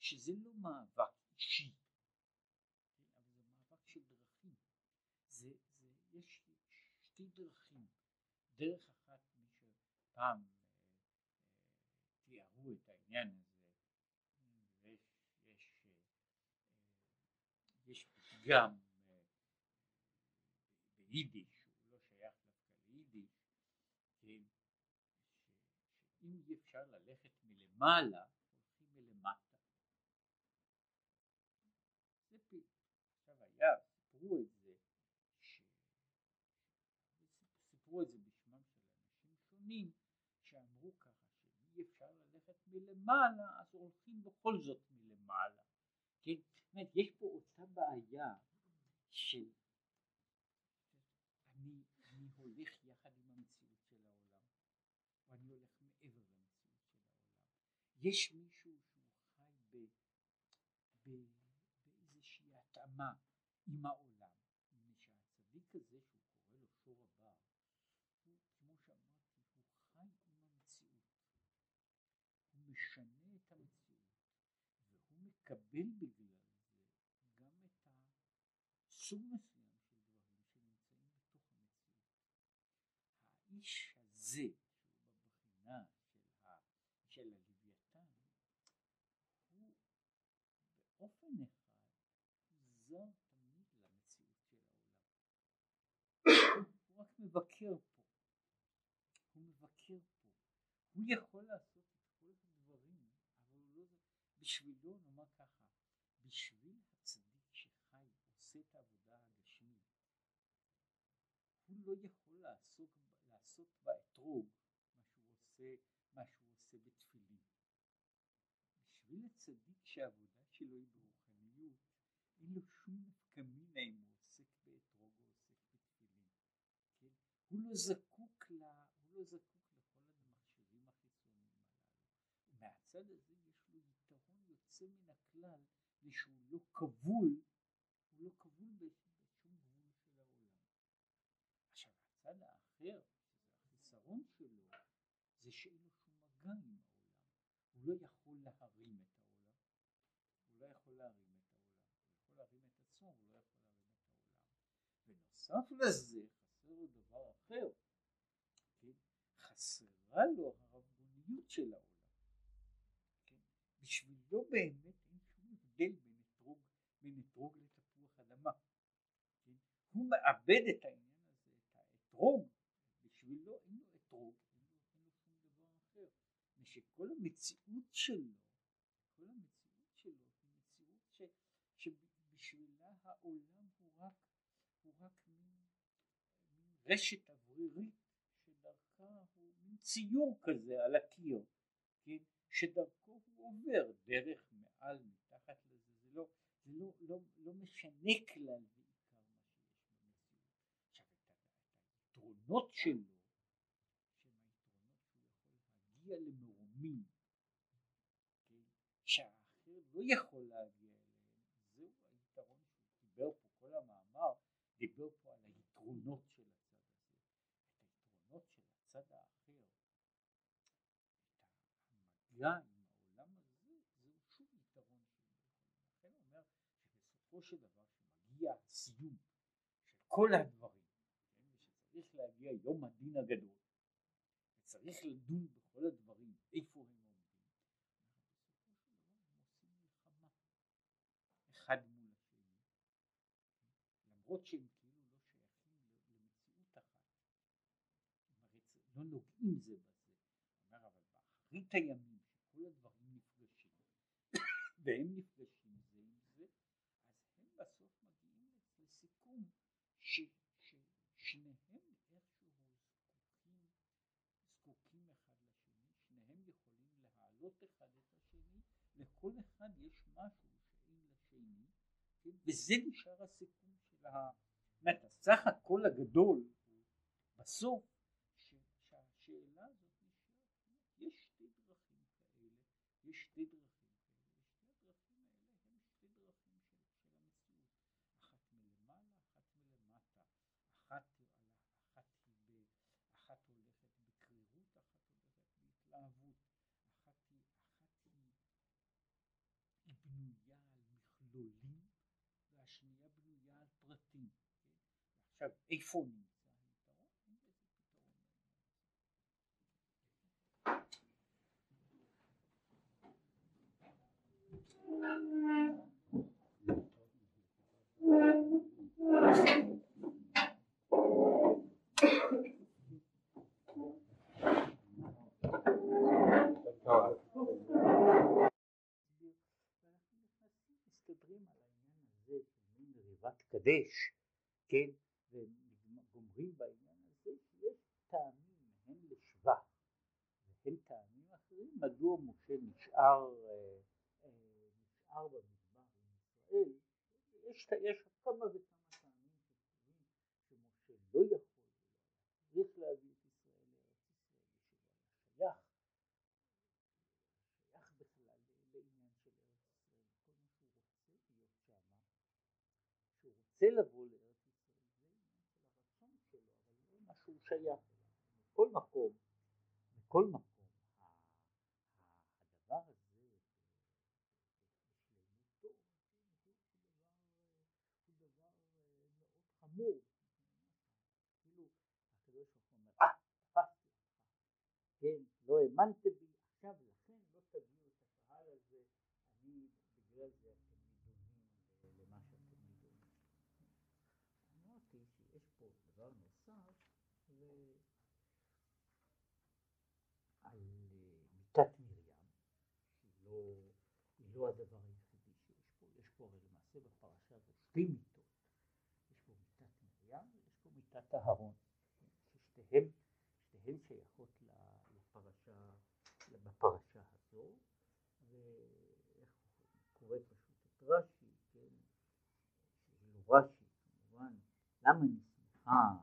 שזה לא מאבק אישי, אבל זה מאבק של דרכים. זה, זה, יש שתי דרכים. דרך אחת, מי שפעם תיארו את העניין הזה, יש, יש, אה, יש פתגם ביידיש, הוא לא שייך דווקא ליידיש, כן, שאם אי אפשר מלמעלה אגב, סיפרו את זה. סיפרו את זה בשמם של אנשים שונים, שאמרו ככה שאי אפשר ללכת מלמעלה, אז הולכים בכל זאת מלמעלה. כן? זאת אומרת, יש פה אותה בעיה של אני, אני הולך יחד עם המציאות של העולם, או אני הולך מעבר למציאות של העולם. יש מישהו שהוא חי ב, ב, באיזושהי התאמה עם העולם, מפני שהצדיק הזה שהוא קורא לו שור הבר, הוא כמו שאמרתי, הוא חי עם המציאות, הוא משנה את המציאות, והוא מקבל בגלל זה גם את הסוג מסוים של דברים שנמצאים בתוך המציאות. האיש הזה, שהוא בבחינה של, ה, של הלוויתן, הוא באופן אחד זר מבקר פה, הוא מבקר פה, הוא יכול לעשות את כל הדברים, אבל הוא לא, בשבילו נאמר ככה, בשביל הצדיק שחי עושה את העבודה הגשמית, הוא לא יכול לעסוק, לעשות באתרוג מה שהוא עושה, מה שהוא עושה בתפילין. בשביל הצדיק שהעבודה שלו היא ברוחניות, אין לו שום נפקא מינה אם הוא הוא לא זקוק ל... הוא לא זקוק לכל המכשירים החיצוניים הללו. ומהצד הזה יש לו יתרון יוצא מן הכלל, שהוא לא כבול, הוא לא כבול בשום גבול של העולם. עכשיו הצד האחר, החיסרון שלו, זה שאין לו שום מגע עם העולם. הוא לא יכול להרים את העולם. הוא לא יכול להרים את העולם. הוא יכול להרים את עצמו, הוא לא יכול להרים את העולם. ונוסף לזה, חסר לו דבר אחר, כן? חסרה לו הרבגוניות של העולם, כן? בשבילו באמת אין שום הבדל בין אתרוג, בין אתרוג לתפוח אדמה, כן? הוא מאבד את העניין הזה, את האתרוג, בשבילו אין לו אתרוג, אין לו, שום דבר אחר, ושכל המציאות שלו, כל המציאות שלו היא מציאות ש, שבשבילה העולם הוא רק, הוא רק מין, רשת אוורירית ציור כזה על הקיר, כן, שדרכו הוא עובר דרך מעל מתחת לזה, זה לא, זה לא, לא, לא משנה כלל ועיקר מה שיש במציאות. עכשיו את היתרונות שלו, שהם היתרונות שהוא יכול להגיע למרומים, כן, שהאחר לא יכול להגיע אליהם, זהו היתרון שהוא דיבר פה כל המאמר, דיבר פה על היתרונות של היתרונות של הצד האחר, המגע עם העולם הזה, זהו שוב יתרון שהוא יכול. לכן הוא אומר שבסופו של דבר שמגיע הסיום של כל הדברים, מגיע יום הדין הגדול, צריך לדון בכל הדברים, איפה הם עומדים, אחד מול השני, למרות שהם כאילו לא שייכים למציאות אחת, לא נוגעים זה בזה, אומר אבל באחרית הימים והם נפגשים זה עם זה, אז הם בסוף מגיעים לסיכום ש, ששניהם איכשהו זקוקים, זקוקים אחד לשני, שניהם יכולים להעלות אחד את השני, לכל אחד יש משהו שאין לשני, כן? וזה נשאר הסיכום של ה... זאת הסך הכל הגדול בסוף שהשאלה הזאת נשארת, יש שתי דרכים כאלה, יש שתי דרכים מכלולים והשנייה בנויה על פרטים. עכשיו איפה נמצא להתקדש, כן, וגומרים בעניין הזה שיש טעמים הן לשבח והן טעמים אחרים מדוע משה נשאר, אה, אה, נשאר במדבר עם ישראל, יש, יש כמה וכמה טעמים שכתובים שמשה לא יכול צריך להביא את ישראל לארץ ישראל, שייך שייך בכלל לעניין של ארץ ישראל, כל מה שהוא רוצה להיות שם שהוא רוצה לבוא לארץ ישראל, זה עניין של הרצון שלו, אבל לא מה שהוא שייך אליו. מכל מקום, מכל מקום, הדבר הזה חמור. כאילו הקדוש ברוך הוא אומר, אה, תפסתי אותך, כן, לא האמנתם בי, עכשיו לכן לא תביאו את הקהל הזה, אני בגלל זה יש פה דבר נוסף על מיתת מרים, שהיא לא, לא הדבר היחידי שיש פה, יש פה הרי למעשה בפרשה הזו שתי מיתות, יש פה מיתת מרים ויש פה מיתת אהרון, ששתיהן שתיהן שייכות לפרשה, בפרשה הזו, ואיך קורא פשוט את רש"י, כן, רש"י כמובן, למה נשמחה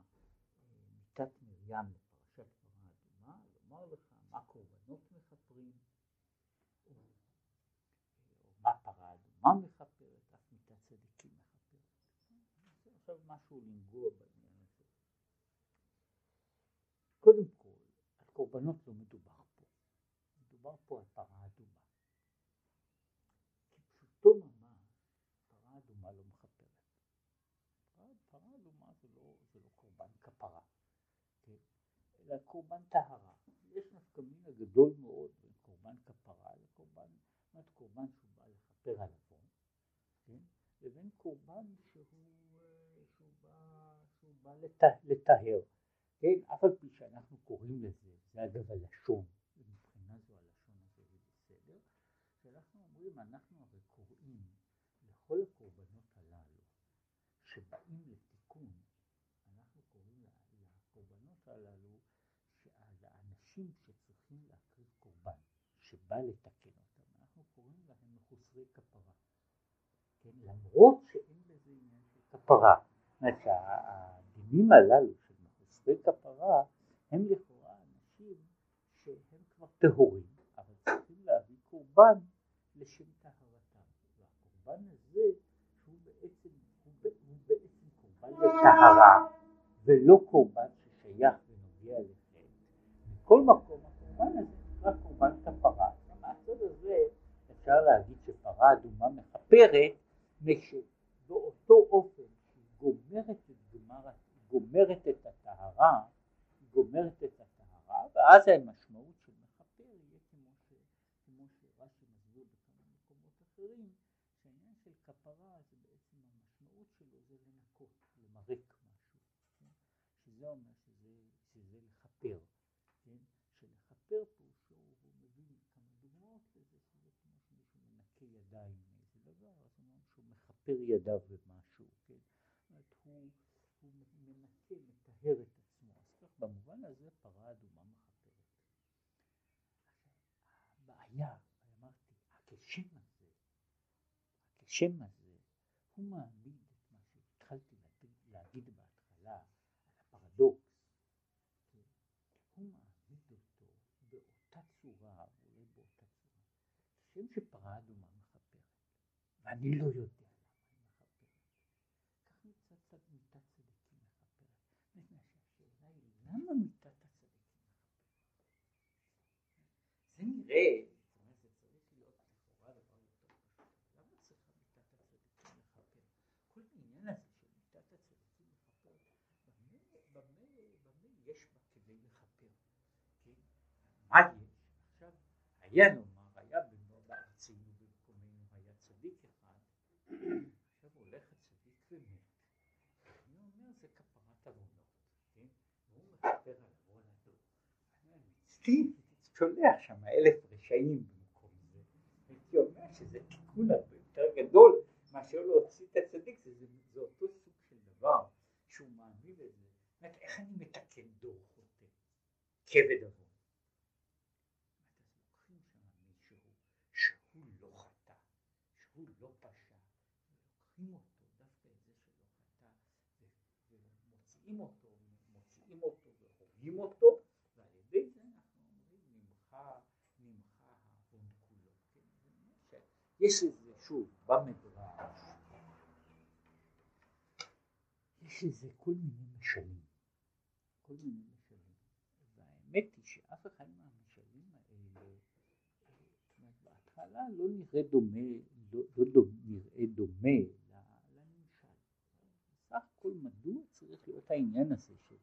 מיתת מרים לפרשת פרה אדומה? לומר לך מה קורבנות מכפרים, או, מה אדומה מכפרת, אף מיתת צדיקים מכפרת. נעשה עכשיו משהו לנגוע בעניין הזה. קודם כל, על קורבנות לא מדובר פה, מדובר פה על פרה אדומה. כפשוטו ממש, פרה אדומה לא מכפרת. פרה אדומה זה לא, זה לא קורבן כפרה, כן? אלא קורבן טהרה. יש נפקא מינה גדול מאוד בין קורבן כפרה לקורבן, זאת קורבן שהוא בא לכפר על עוון? לבין קורבן שהוא, שהוא בא, שהוא בא לטהר, כן? אף על פי שאנחנו קוראים לזה, זה אגב הלשון, ומבחינה זו הלשון הזה היא בסדר, שאנחנו אומרים, אנחנו הרי קוראים לכל הקורבנות הללו שבאים לתיקון, אנחנו קוראים לקורבנות הללו שהאנשים שצריכים להקריב קורבן, שבא לתקן אותם, אנחנו קוראים להם מחוסרי כפרה. כן, למרות שאין בזה עניין של כפרה. זאת אומרת שהדינים הללו של מחוסרי כפרה הם לכאורה אנשים שהם כבר טהורים, אבל צריכים להביא קורבן לשם טהרתם. והקורבן הזה שהוא בעצם, הוא, הוא בעצם קורבן לטהרה ולא קורבן ששייך ונוגע לחטא. מכל מקום הקורבן הזה נקרא קורבן כפרה. מהצד הזה אפשר להגיד שפרה אדומה מכפרת משום באותו אופן שהיא גומרת את, גומרת, גומרת את הטהרה, היא גומרת את הטהרה, ואז המשמעות מכפר ידיו במשהו, כן? הוא, הוא מנקה, מטהר את עצמו, אז כך במובן הזה פרה אדומה מכפרת. הבעיה, אמרתי, הקשם הזה, הקשם הזה, הוא מעמיד את מה שהתחלתי להגיד בהתחלה, על הפרדוקס, כן? הוא מעמיד אותו באותה צורה, אולי באותה צורה, כשם שפרה אדומה מכפרת, ואני לא יודע למה מיתת הצדיקים זה נראה, זה צריך להיות לכאורה דבר יותר פשוט, למה צריכה מיתת הצדיקים לכפר? כל העניין הזה של מיתת הצדיקים לכפר, במה יש בה כדי לכפר? כן? עכשיו, היה נאמר, היה בארצנו במקומנו, היה צדיק אחד, עכשיו הולך הצדיק ומת, אני אומר זה כפרת עוונות. מכפר על עוונתו. אצלי שולח שם אלף רשעים במקום זה. הייתי אומר שזה תיקון הרבה יותר גדול מאשר להוציא את הצדיק, זה, זה, אותו סוג של דבר שהוא מעמיד את זה. אומרת, איך אני מתקן דור חוטא? כבד עוון. לוקחים שם מישהו שהוא לא חטא, שהוא לא פשע, ולוקחים אותו, דווקא את זה שלא חטא, ומוציאים אותו הורגים אותו, ועל ידי זה אנחנו אומרים נמחה, נמחה העוון כולו. כן? יש איזה, שוב, במדרש, יש איזה כל מיני משלים, כל מיני משלים, והאמת היא שאף אחד מהמשלים האלה, בהתחלה לא נראה דומה, לא, לא דומה, נראה דומה מדוע צריך להיות העניין הזה של,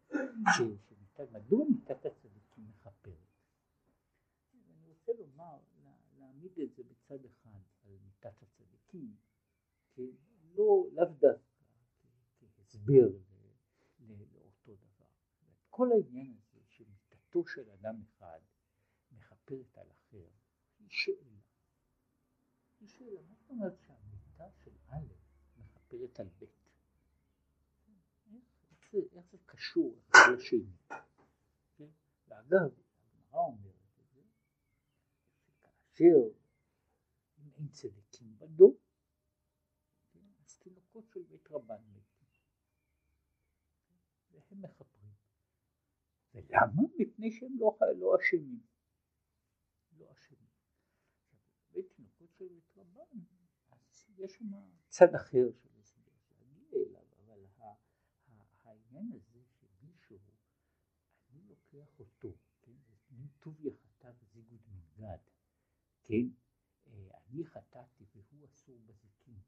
של עכשיו, מדוע מיתת הצדיקים מכפרת? אני רוצה לומר, להעמיד את זה בצד אחד מיתת הצדיקים, כן? לא, לאו דווקא כהסבר לאותו דבר. כל העניין הזה שמיתתו של אדם אחד מכפרת על אחר, היא שאלה. היא שאלה, מה זאת אומרת שהמיתה של א' מכפרת על ב'? איך זה קשור אחד לשני. כן? ואגב, הגמרא אומרת את זה, שכאשר צדיקים בדור? אז תינוקות של בית רבן מתים. והם מכפרים. ולמה? מפני שהם לא, לא אשמים. לא אשמים. עכשיו, לגבי תינוקות של בית רבן, יש שם צד אחר של העניין הזה שמישהו, אני לוקח אותו, כן, מין טוב יחטא וזיגוד מנגד, כן, אני חטאתי והוא אסור בזיקים,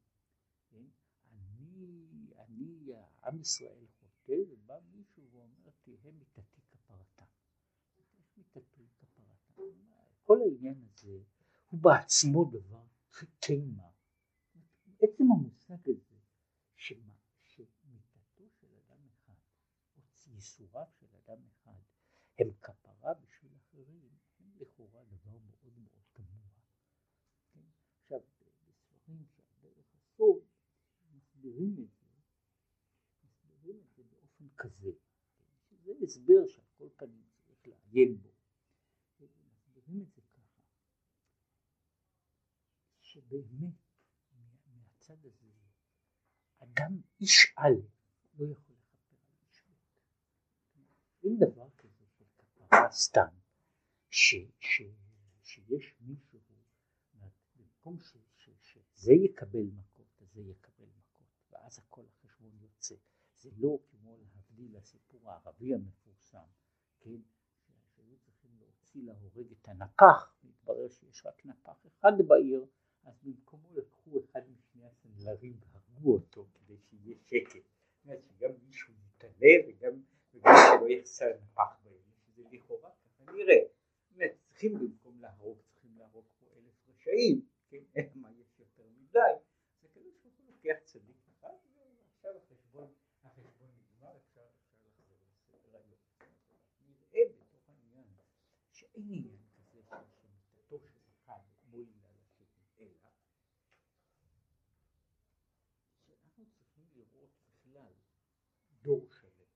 כן, אני, אני, עם ישראל חוטא, ובא מישהו ואומר תהיה מיתתי כפרתם. איך מיתתי כפרתם? כל העניין הזה הוא בעצמו דבר תימה. עצם המושג הזה, שמה ייסוריו של אדם אחד הם כפרה בשביל אחרים, הם לכאורה דבר מאוד מאוד תמוה. כן? עכשיו, בספרים של דרך הסוד מסבירים את זה, מסבירים את זה באופן כזה? שזה הסבר שעל כל פנים צריך לעיין בו. מסבירים את זה ככה, שבאמת מהצד הזה אדם איש א' לא יכול אין דבר כזה של כפרה סתם, שיש מישהו, במקום שזה יקבל מכות, אז זה יקבל מכות, ואז הכל החשבון יוצא. זה לא כמו להבדיל הסיפור הערבי המפורסם, כן, שהיו צריכים להוציא להורג את הנפח, מתברר שיש רק נפח אחד בעיר, אז במקומו לקחו אחד משני הסנדלרים והרגו אותו כדי שיהיה שקט. זאת אומרת שגם מישהו יתעלה וגם וגם שלא יחסר נפח בהם, שזה לכאורה ככה כנראה. צריכים במקום להרוג, צריכים להרוג פה אלף רשעים, כן, מה יש יותר מדי, זה כאילו שהוא לוקח צדיק אחד ועכשיו החשבון, החשבון נגמר, אפשר לחזור לסדר היום. נראה בתוך העניין שאין עניין כזה שמיטתו של אחד מועילה לשני, אלא שאנחנו צריכים לראות בכלל דור שלם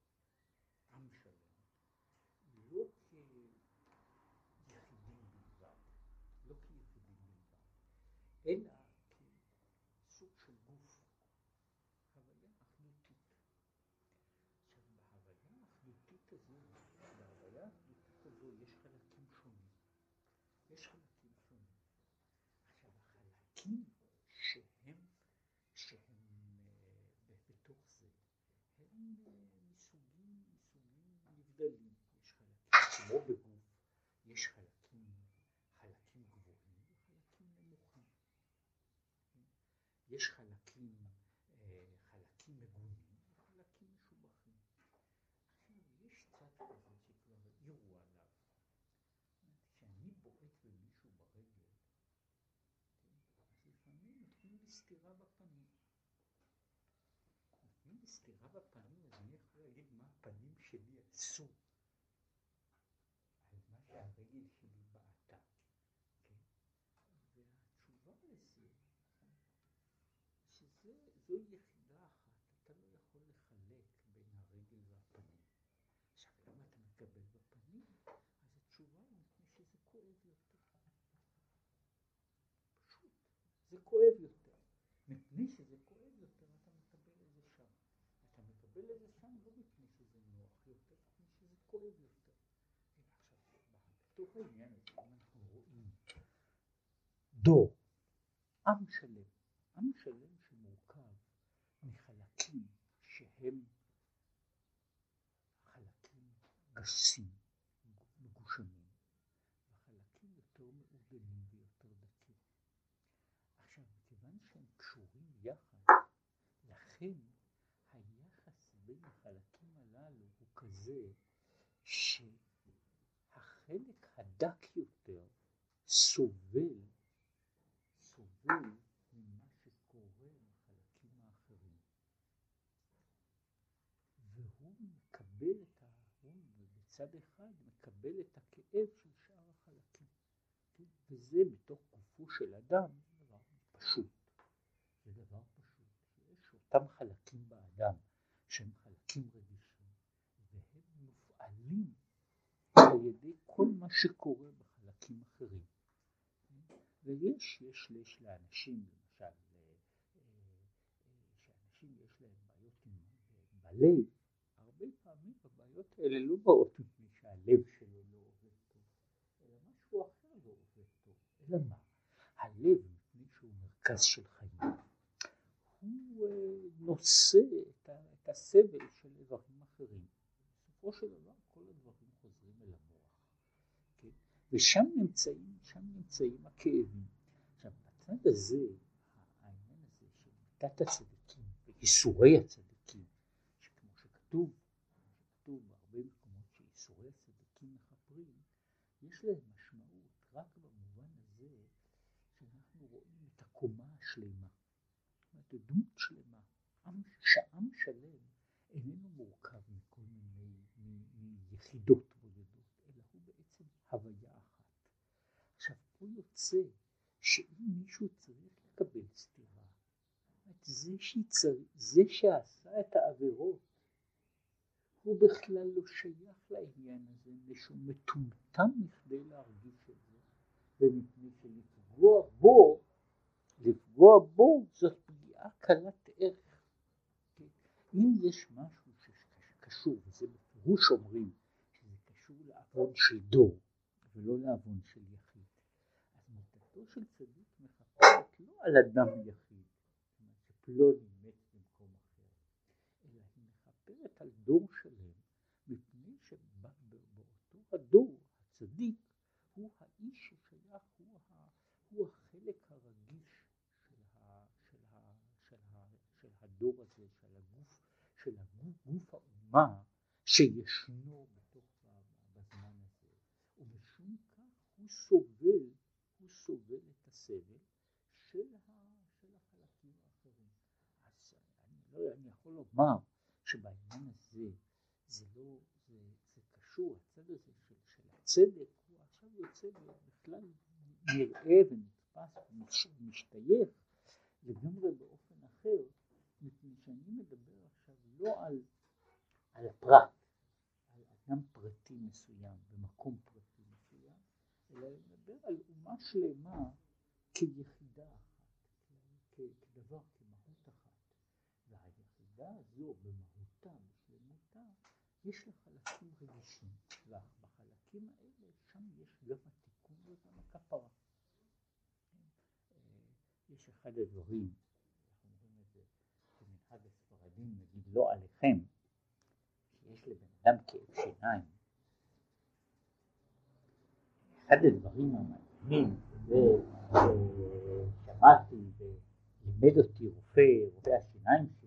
אלא כסוג של גוף, הוויה אחדותית. עכשיו בהוויה האחדותית הזו, בהוויה האחדותית הזו יש חלקים שונים. יש חלקים שונים. עכשיו החלקים שהם, שהם אה, בתוך זה, הם אה, מסוגים, מסוגים נבדלים. יש חלקים כמו בגוף, יש חלקים יש חלקים, אה, חלקים מגונים וחלקים משובחים. עכשיו יש צד כזה שכבר העירו עליו. כשאני בועט במישהו ברגל, אז לפעמים נותנים לי סטירה בפנים. נותנים לי סטירה בפנים, אז אני יכול להגיד מה הפנים שלי עשו על מה שהרגל שלי בעטה. כן? והתשובה לזה זוהי יחידה אחת, אתה לא יכול לחלק בין הרגל והפנים. עכשיו למה אתה מקבל בפנים? אז התשובה היא מפני שזה כואב יותר. פשוט, זה כואב יותר. מפני שזה כואב יותר אתה מקבל את זה שם. אתה מקבל את זה שם לא מפני שזה נוח יותר, מפני שזה כואב יותר. עכשיו, בתוך העניין הזה אנחנו רואים דור, עם שלם, עם שלם מחלקים שהם חלקים גסים, מגושמים, וחלקים יותר מעוגנים ויותר דקים. עכשיו, מכיוון שהם קשורים יחד, לכן היחס בין החלקים הללו הוא כזה הדק יותר סובל, סובל מקבל את ההון ובצד אחד מקבל את הכאב של שאר החלקים. וזה בתוך גופו של אדם דבר פשוט. זה דבר פשוט. יש אותם חלקים באדם שהם חלקים רגישים והם מופעלים על כל מה שקורה בחלקים אחרים. ויש, יש, יש לאנשים, למשל, אה, אה, שאנשים יש להם בעיות עם, בלב, הרבה פעמים הבעיות האלה לא באות מפני שהלב שלו לא עובד טוב, אלא משהו אחר לא עובד טוב. אלא מה? הלב, מפני שהוא מרכז של חיים, הוא אה, נושא את הסבל של איברים אחרים. בסופו של דבר כל הדברים חוזרים אל המוח. כן? ושם נמצאים, שם נמצאים הכאבים. עכשיו, בצד הזה, העניין הזה של מיתת הצדיקים וייסורי הצדיקים, שכמו שכתוב, יש להם משמעות רק במובן הזה שאנחנו רואים את הקומה השלמה, זאת אומרת דמות שלמה, עם, שעם שלם איננו מורכב מכל מיני מיחידות בודדות, אלא הוא בעצם הוויה יוצא שאם מישהו צריך לקבל סתירה, זה, שיצר, זה שעשה את העבירות הוא בכלל לא שייך לעניין הזה, מפני שהוא מטומטם מכדי להרגיש את זה, ומפני שלפגוע בו, לפגוע בו זאת פגיעה קלת ערך. אם יש משהו שקשור, וזה בפירוש אומרים שזה קשור לעוון של דור ולא לעוון של יחיד, של צדיק מחפשת לא על אדם יחיד, שפלוני מדברת על דור שלם, מפני שבאותו הדור הצדיק הוא האיש ששייך, הוא, ה, הוא החלק הרגיש של, ה, של, ה, של, ה, של הדור הזה, של הגוף, של הגוף, גוף האומה שישנו בתוך בזמן הזה, סובל, הוא סובל את הסבל של, של החלקים האחרים. אז אני, לא, אני יכול לומר שבעניין הזה זה לא, זה, זה קשור, הצד הזה של, של הצדק הוא עכשיו יוצא בכלל נראה ונתפס ומשתייך לגמרי באופן אחר, מפני שאני מדבר עכשיו לא על, על הפרט, על אדם פרטי מסוים במקום פרטי מסוים, אלא אני מדבר על אומה שלמה כיחידה אחת, כדבר, כמהות אחת. והיחידה הזו במהותה, בשלמותה, יש לה חלקים רגישים, ובחלקים האלה שם יש גם התיקון וגם הכפרה. יש אחד הדברים, אנחנו אומרים את זה במנהג הספרדים, נגיד לא עליכם, שיש לבן אדם כאב שיניים. אחד הדברים המעניינים, ושמעתי ולימד אותי רופא, רופא השיניים